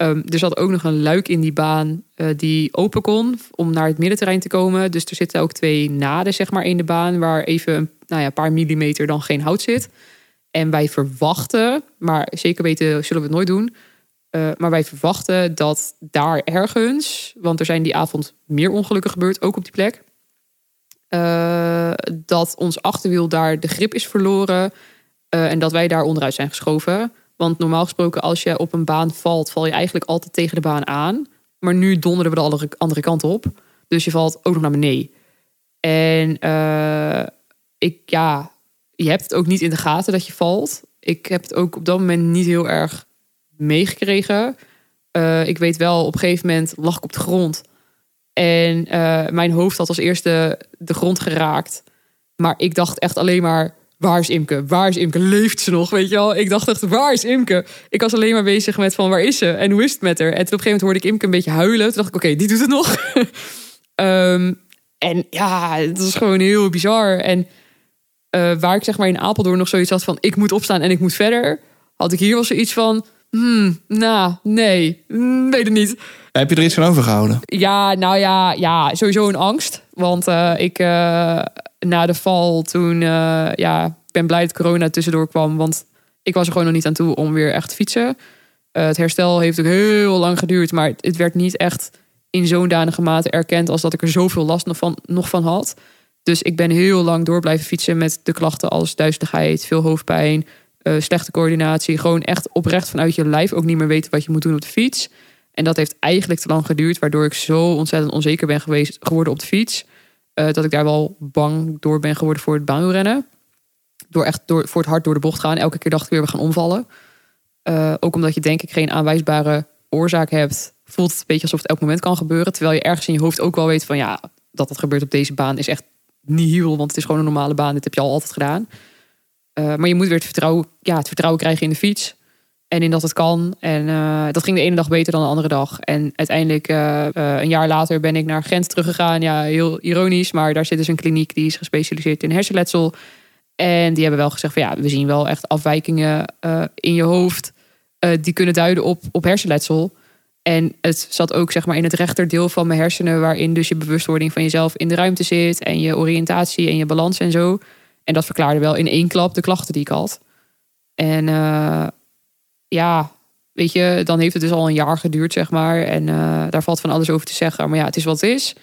Um, er zat ook nog een luik in die baan uh, die open kon om naar het middenterrein te komen. Dus er zitten ook twee naden zeg maar, in de baan waar even een nou ja, paar millimeter dan geen hout zit. En wij verwachten, maar zeker weten zullen we het nooit doen. Uh, maar wij verwachten dat daar ergens, want er zijn die avond meer ongelukken gebeurd, ook op die plek. Uh, dat ons achterwiel daar de grip is verloren. en dat wij daar onderuit zijn geschoven. Want normaal gesproken, als je op een baan valt, val je eigenlijk altijd tegen de baan aan. Maar nu donderden we de andere, kant op. Dus je valt ook nog naar beneden. En uh, ik, ja, je hebt het ook niet in de gaten dat je valt. Ik heb het ook op dat moment niet heel erg meegekregen. Uh, ik weet wel, op een gegeven moment lag ik op de grond. En uh, mijn hoofd had als eerste de grond geraakt. Maar ik dacht echt alleen maar waar is Imke? Waar is Imke? Leeft ze nog? Weet je wel? Ik dacht echt, waar is Imke? Ik was alleen maar bezig met van, waar is ze? En hoe is het met haar? En toen op een gegeven moment hoorde ik Imke een beetje huilen. Toen dacht ik, oké, die doet het nog. um, en ja, het was gewoon heel bizar. En uh, waar ik zeg maar in Apeldoorn nog zoiets had van, ik moet opstaan en ik moet verder. Had ik hier wel zoiets van, hmm, nou, nee, mm, weet het niet. Heb je er iets van overgehouden? Ja, nou ja, ja sowieso een angst. Want uh, ik, uh, na de val toen, uh, ja, ik ben blij dat corona tussendoor kwam. Want ik was er gewoon nog niet aan toe om weer echt te fietsen. het herstel heeft ook heel lang geduurd. Maar het werd niet echt in zo'n danige mate erkend als dat ik er zoveel last nog van, nog van had. Dus ik ben heel lang door blijven fietsen met de klachten als duizeligheid, veel hoofdpijn, slechte coördinatie. Gewoon echt oprecht vanuit je lijf ook niet meer weten wat je moet doen op de fiets. En dat heeft eigenlijk te lang geduurd, waardoor ik zo ontzettend onzeker ben geweest, geworden op de fiets. Uh, dat ik daar wel bang door ben geworden voor het baanrennen. Door echt door, voor het hard door de bocht gaan. Elke keer dacht ik weer, we gaan omvallen. Uh, ook omdat je denk ik geen aanwijsbare oorzaak hebt, voelt het een beetje alsof het elk moment kan gebeuren. Terwijl je ergens in je hoofd ook wel weet van ja, dat dat gebeurt op deze baan is echt nihil. Want het is gewoon een normale baan. Dit heb je al altijd gedaan. Uh, maar je moet weer het vertrouwen, ja, het vertrouwen krijgen in de fiets. En in dat het kan. En uh, dat ging de ene dag beter dan de andere dag. En uiteindelijk, uh, een jaar later, ben ik naar Gent teruggegaan. Ja, heel ironisch, maar daar zit dus een kliniek die is gespecialiseerd in hersenletsel. En die hebben wel gezegd van ja, we zien wel echt afwijkingen in je hoofd. die kunnen duiden op, op hersenletsel. En het zat ook zeg maar in het rechterdeel van mijn hersenen, waarin dus je bewustwording van jezelf in de ruimte zit. En je oriëntatie en je balans en zo. En dat verklaarde wel in één klap de klachten die ik had. En ja, weet je, dan heeft het dus al een jaar geduurd, zeg maar. En eh, daar valt van alles over te zeggen. Maar ja, het is wat het is.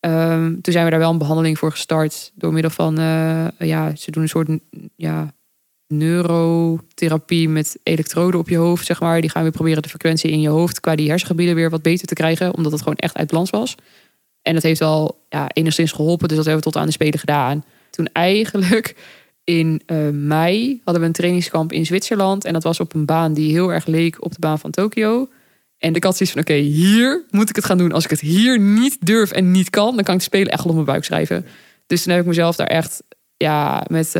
Ehm, toen zijn we daar wel een behandeling voor gestart. Door middel van, eh, ja, ze doen een soort ja, neurotherapie met elektroden op je hoofd, zeg maar. Die gaan weer proberen de frequentie in je hoofd qua die hersengebieden weer wat beter te krijgen. Omdat het gewoon echt uit balans was. En dat heeft wel ja, enigszins geholpen. Dus dat hebben we tot aan de Spelen gedaan. Toen eigenlijk in eh, mei hadden we een trainingskamp in Zwitserland. En dat was op een baan die heel erg leek op de baan van Tokio. En ik had zoiets van, oké, hier moet ik het gaan doen. Als ik het hier niet durf en niet kan, dan kan ik spelen echt op mijn buik schrijven. Dus toen heb ik mezelf daar echt, ja, met uh,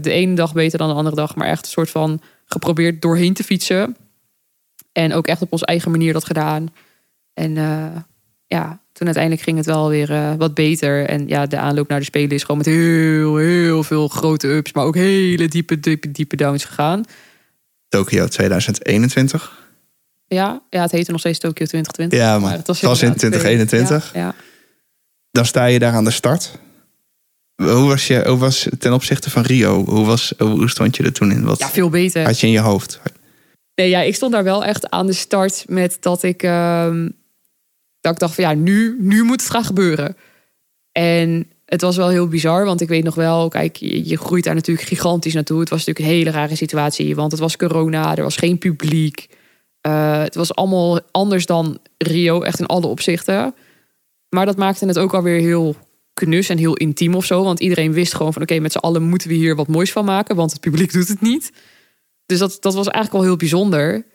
de ene dag beter dan de andere dag, maar echt een soort van geprobeerd doorheen te fietsen. En ook echt op onze eigen manier dat gedaan. En uh, ja, toen uiteindelijk ging het wel weer uh, wat beter. En ja, de aanloop naar de Spelen is gewoon met heel, heel veel grote ups, maar ook hele diepe, diepe, diepe downs gegaan. Tokio 2021. Ja, ja, het heette nog steeds Tokio 2020. Ja, maar, het was, was in 2021. Ja, ja, Dan sta je daar aan de start. Hoe was je hoe was ten opzichte van Rio? Hoe, was, hoe stond je er toen in? Wat ja, veel beter. Had je in je hoofd? Nee, ja, ik stond daar wel echt aan de start met dat ik, uh, dat ik dacht van ja, nu, nu moet het gaan gebeuren. En het was wel heel bizar, want ik weet nog wel, kijk, je, groeit daar natuurlijk gigantisch naartoe. Het was natuurlijk een hele rare situatie, want het was corona, er was geen publiek. Uh, het was allemaal anders dan Rio, echt in alle opzichten. Maar dat maakte het ook alweer heel knus en heel intiem of zo. Want iedereen wist gewoon van oké, met z'n allen moeten we hier wat moois van maken. Want het publiek doet het niet. Dus dat, dat was eigenlijk wel heel bijzonder.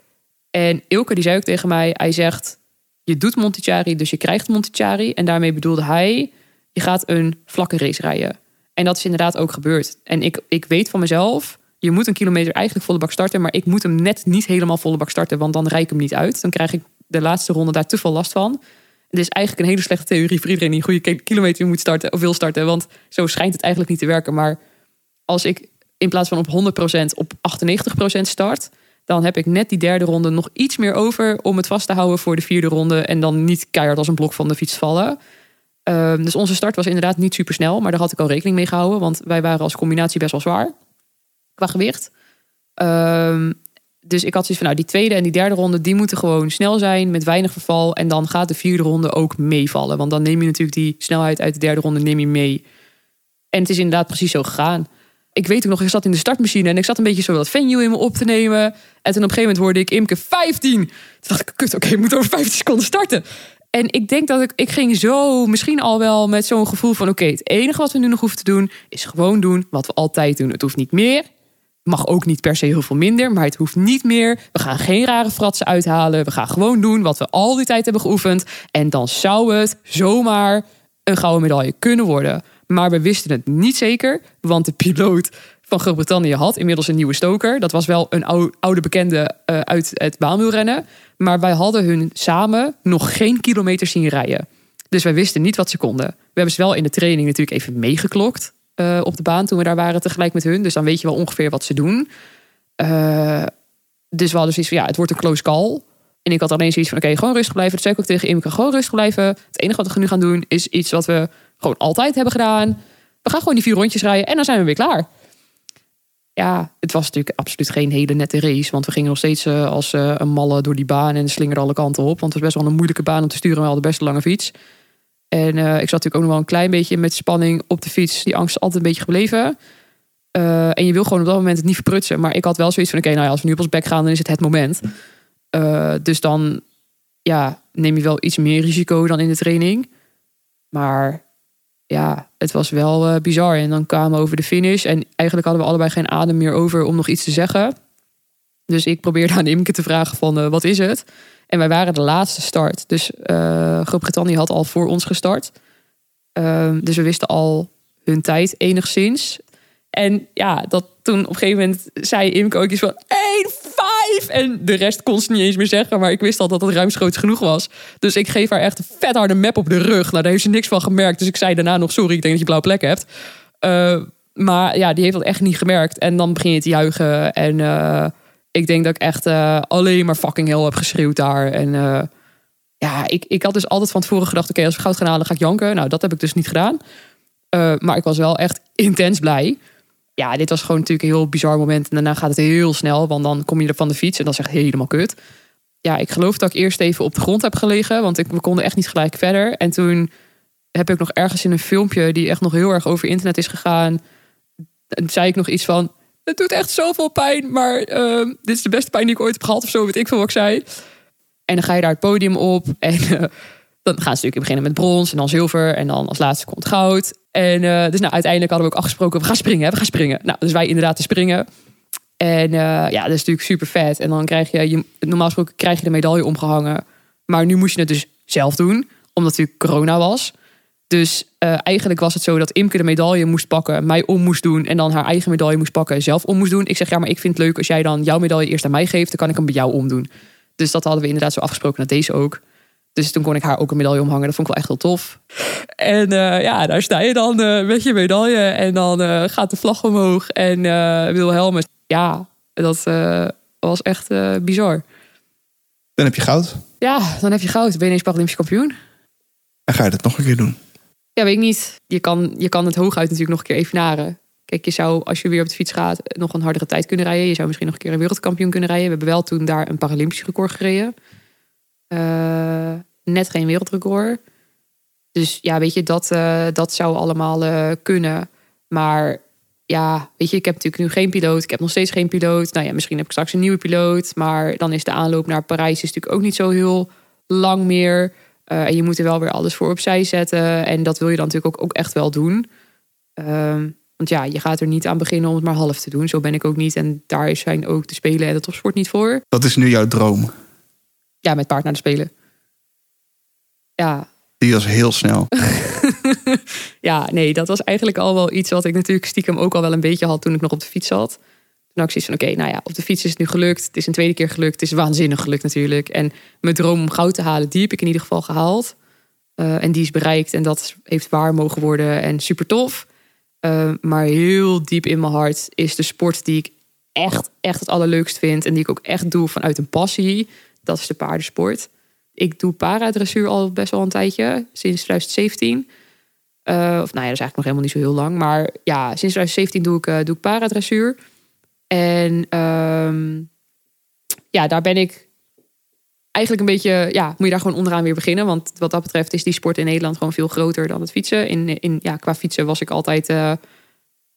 En Ilke die zei ook tegen mij, hij zegt... je doet Montichiari, dus je krijgt Montichiari. En daarmee bedoelde hij, je gaat een vlakke race rijden. En dat is inderdaad ook gebeurd. En ik, ik weet van mezelf, je moet een kilometer eigenlijk volle bak starten... maar ik moet hem net niet helemaal volle bak starten... want dan rijd ik hem niet uit. Dan krijg ik de laatste ronde daar te veel last van. Het is eigenlijk een hele slechte theorie voor iedereen die een goede kilometer moet starten of wil starten. Want zo schijnt het eigenlijk niet te werken. Maar als ik in plaats van op 100% op 98% start, dan heb ik net die derde ronde nog iets meer over om het vast te houden voor de vierde ronde. En dan niet keihard als een blok van de fiets vallen. Um, dus onze start was inderdaad niet super snel, maar daar had ik al rekening mee gehouden. Want wij waren als combinatie best wel zwaar qua gewicht. Um, dus ik had zoiets van, nou, die tweede en die derde ronde, die moeten gewoon snel zijn met weinig verval. En dan gaat de vierde ronde ook meevallen. Want dan neem je natuurlijk die snelheid uit de derde ronde neem je mee. En het is inderdaad precies zo gegaan. Ik weet ook nog, ik zat in de startmachine en ik zat een beetje zo dat venue in me op te nemen. En toen op een gegeven moment hoorde ik Imke 15. Toen dacht ik, kut, oké, ik moet over 15 seconden starten. En ik denk dat ik, ik ging zo misschien al wel met zo'n gevoel van... oké, het enige wat we nu nog hoeven te doen is gewoon doen wat we altijd doen. Het hoeft niet meer, mag ook niet per se heel veel minder, maar het hoeft niet meer. We gaan geen rare fratsen uithalen. We gaan gewoon doen wat we al die tijd hebben geoefend. En dan zou het zomaar een gouden medaille kunnen worden. Maar we wisten het niet zeker, want de piloot van Groot-Brittannië had inmiddels een nieuwe stoker. Dat was wel een oude bekende uh, uit het baanwielrennen. Maar wij hadden hun samen nog geen kilometer zien rijden. Dus wij wisten niet wat ze konden. We hebben ze wel in de training natuurlijk even meegeklokt. Uh, op de baan toen we daar waren tegelijk met hun. Dus dan weet je wel ongeveer wat ze doen. Uh, dus we hadden zoiets van, ja, het wordt een close call. En ik had alleen zoiets van, oké, gewoon rustig blijven. Dat zei ook tegen Imke, gewoon rustig blijven. Het enige wat we nu gaan doen is iets wat we gewoon altijd hebben gedaan. We gaan gewoon die vier rondjes rijden en dan zijn we weer klaar. Ja, het was natuurlijk absoluut geen hele nette race. Want we gingen nog steeds uh, als uh, een malle door die baan en slingerde alle kanten op. Want het was best wel een moeilijke baan om te sturen. We hadden best een lange fiets. En uh, ik zat natuurlijk ook nog wel een klein beetje met spanning op de fiets. Die angst is altijd een beetje gebleven. En je wil gewoon op dat moment het niet verprutsen. Maar ik had wel zoiets van: oké, nou als we nu op ons bek gaan, dan is het het moment. Dus dan ja, neem je wel iets meer risico dan in de training. Maar ja, het was wel bizar. En dan kwamen we over de finish. En eigenlijk hadden we allebei geen adem meer over om nog iets te zeggen. Dus ik probeerde aan Imke te vragen van wat is het? En wij waren de laatste start. Dus uh, Groot-Brittannië had al voor ons gestart. Uh, dus we wisten al hun tijd enigszins. En ja, dat toen op een gegeven moment zei Imke ook iets van 1-5. En de rest kon ze niet eens meer zeggen. Maar ik wist al dat het ruimschoots genoeg was. Dus ik geef haar echt een vet harde map op de rug. Nou, daar heeft ze niks van gemerkt. Dus ik zei daarna nog, sorry, ik denk dat je blauwe plek hebt. Uh, maar ja, die heeft dat echt niet gemerkt. En dan begin je te juichen. En uh, ik denk dat ik echt uh, alleen maar fucking heel heb geschreeuwd daar. En ja, ik, ik had dus altijd van tevoren gedacht: oké, als we goud gaan halen, ga ik janken. Nou, dat heb ik dus niet gedaan. Maar ik was wel echt intens blij. Ja, dit was gewoon natuurlijk een heel bizar moment. En daarna gaat het heel snel, want dan kom je er van de fiets en dat is echt helemaal kut. ja, ik geloof dat ik eerst even op de grond heb gelegen. Want ik, we konden echt niet gelijk verder. En toen heb ik nog ergens in een filmpje die echt nog heel erg over internet is gegaan. Zei ik nog iets van. Het doet echt zoveel pijn, maar ehm, dit is de beste pijn die ik ooit heb gehad of zo, weet ik veel wat ik zei. En dan ga je daar het podium op en eh, dan gaan ze natuurlijk beginnen met brons en dan zilver en dan als laatste komt goud. En eh, dus nou, uiteindelijk hadden we ook afgesproken, we gaan springen, we gaan springen. Nou, dus wij inderdaad te springen. En eh, ja, dat is natuurlijk super vet. En dan krijg je, normaal gesproken krijg je de medaille omgehangen. Maar nu moest je het dus zelf doen, omdat natuurlijk corona was. Dus uh, eigenlijk was het zo dat Imke de medaille moest pakken, mij om moest doen en dan haar eigen medaille moest pakken, zelf om moest doen. Ik zeg ja, maar ik vind het leuk als jij dan jouw medaille eerst aan mij geeft, dan kan ik hem bij jou omdoen. Dus dat hadden we inderdaad zo afgesproken met deze ook. Dus toen kon ik haar ook een medaille omhangen. Dat vond ik wel echt heel tof. En uh, ja, daar sta je dan uh, met je medaille. En dan uh, gaat de vlag omhoog. En Wilhelmus. Ja, dat was echt bizar. Dan heb je goud. Ja, dan heb je goud. Ben je ineens Paralympisch kampioen. En ga je dat nog een keer doen? Ja, weet ik niet. Je kan, je kan het hooguit natuurlijk nog een keer evenaren. Kijk, je zou als je weer op de fiets gaat nog een hardere tijd kunnen rijden. Je zou misschien nog een keer een wereldkampioen kunnen rijden. We hebben wel toen daar een Paralympisch record gereden. Uh, net geen wereldrecord. Dus ja, weet je, dat, uh, dat zou allemaal uh, kunnen. Maar ja, weet je, ik heb natuurlijk nu geen piloot. Ik heb nog steeds geen piloot. Nou ja, misschien heb ik straks een nieuwe piloot. Maar dan is de aanloop naar Parijs is natuurlijk ook niet zo heel lang meer. En je moet er wel weer alles voor opzij zetten. En dat wil je dan natuurlijk ook, ook echt wel doen. Ehm, want ja, je gaat er niet aan beginnen om het maar half te doen. Zo ben ik ook niet. En daar zijn ook de Spelen en de topsport niet voor. Wat is nu jouw droom? Ja, met paard naar de Spelen. Ja. Die was heel snel. ja, nee, dat was eigenlijk al wel iets wat ik natuurlijk stiekem ook al wel een beetje had toen ik nog op de fiets zat. Toen had ik zoiets van, oké, nou ja, op de fiets is het nu gelukt. Het is een tweede keer gelukt. Het is waanzinnig gelukt natuurlijk. En mijn droom om goud te halen, die heb ik in ieder geval gehaald. Uh, en die is bereikt en dat heeft waar mogen worden en super tof. Uh, maar heel diep in mijn hart is de sport die ik echt, echt het allerleukst vind. En die ik ook echt doe vanuit een passie. Dat is de paardensport. Ik doe paradressuur al best wel een tijdje, sinds 2017. Uh, of nou ja, dat is eigenlijk nog helemaal niet zo heel lang. Maar ja, sinds 2017 doe ik, uh, doe ik paradressuur. En um, ja, daar ben ik eigenlijk een beetje, ja, moet je daar gewoon onderaan weer beginnen. Want wat dat betreft is die sport in Nederland gewoon veel groter dan het fietsen. In, in, ja, qua fietsen was ik altijd uh,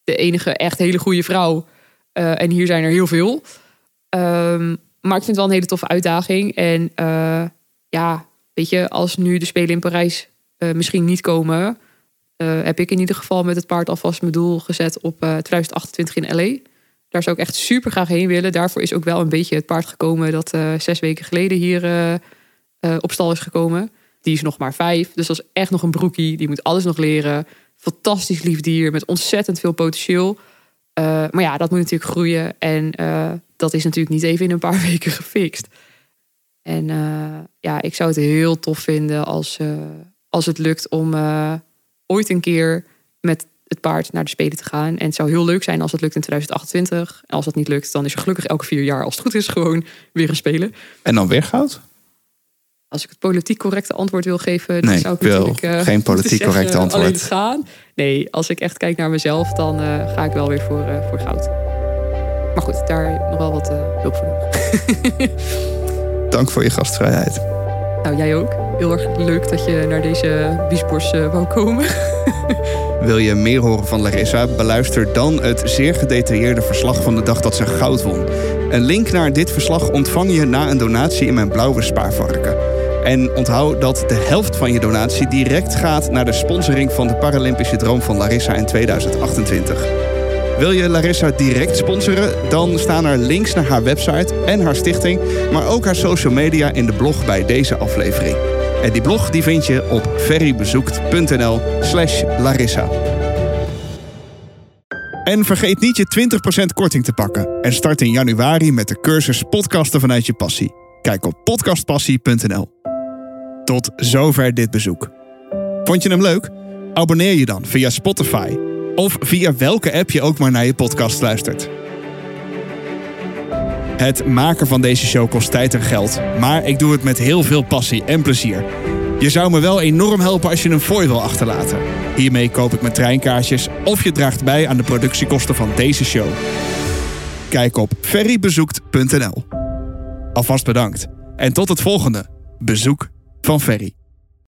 de enige echt hele goede vrouw. En hier zijn er heel veel. Um, maar ik vind het wel een hele toffe uitdaging. En uh, ja, weet je, als nu de Spelen in Parijs misschien niet komen... heb ik in ieder geval met het paard alvast mijn doel gezet op 2028 in L.A., daar zou ik echt super graag heen willen. Daarvoor is ook wel een beetje het paard gekomen dat zes weken geleden hier op stal is gekomen. Die is nog maar vijf, dus dat is echt nog een broekie. Die moet alles nog leren. Fantastisch lief dier met ontzettend veel potentieel. maar ja, dat moet natuurlijk groeien. En dat is natuurlijk niet even in een paar weken gefixt. En ja, ik zou het heel tof vinden als, als het lukt om ooit een keer met het paard naar de Spelen te gaan. En het zou heel leuk zijn als het lukt in 2028. En als dat niet lukt, dan is er gelukkig elke vier jaar, als het goed is, gewoon weer een Spelen. En dan weer goud? Als ik het politiek correcte antwoord wil geven, dan nee, zou ik wil natuurlijk... Geen politiek correcte antwoord. Alleen gaan. Nee, als ik echt kijk naar mezelf, dan ga ik wel weer voor, voor goud. Maar goed, daar nog wel wat hulp voor nodig. Dank voor je gastvrijheid. Nou, jij ook. Heel erg leuk dat je naar deze biesbors wou komen. Wil je meer horen van Larissa? Beluister dan het zeer gedetailleerde verslag van de dag dat ze goud won. Een link naar dit verslag ontvang je na een donatie in mijn blauwe spaarvarken. En onthoud dat de helft van je donatie direct gaat naar de sponsoring van de Paralympische Droom van Larissa in 2028. Wil je Larissa direct sponsoren? Dan staan er links naar haar website en haar stichting, maar ook haar social media in de blog bij deze aflevering. En die blog die vind je op ferrybezoekt.nl slash Larissa. En vergeet niet je 20% korting te pakken. En start in januari met de cursus Podcasten vanuit je passie. Kijk op podcastpassie.nl. Tot zover dit bezoek. Vond je hem leuk? Abonneer je dan via Spotify. Of via welke app je ook maar naar je podcast luistert. Het maken van deze show kost tijd en geld, maar ik doe het met heel veel passie en plezier. Je zou me wel enorm helpen als je een fooi wil achterlaten. Hiermee koop ik mijn treinkaartjes of je draagt bij aan de productiekosten van deze show. Kijk op ferrybezoekt.nl. Alvast bedankt. En tot het volgende bezoek van Ferry.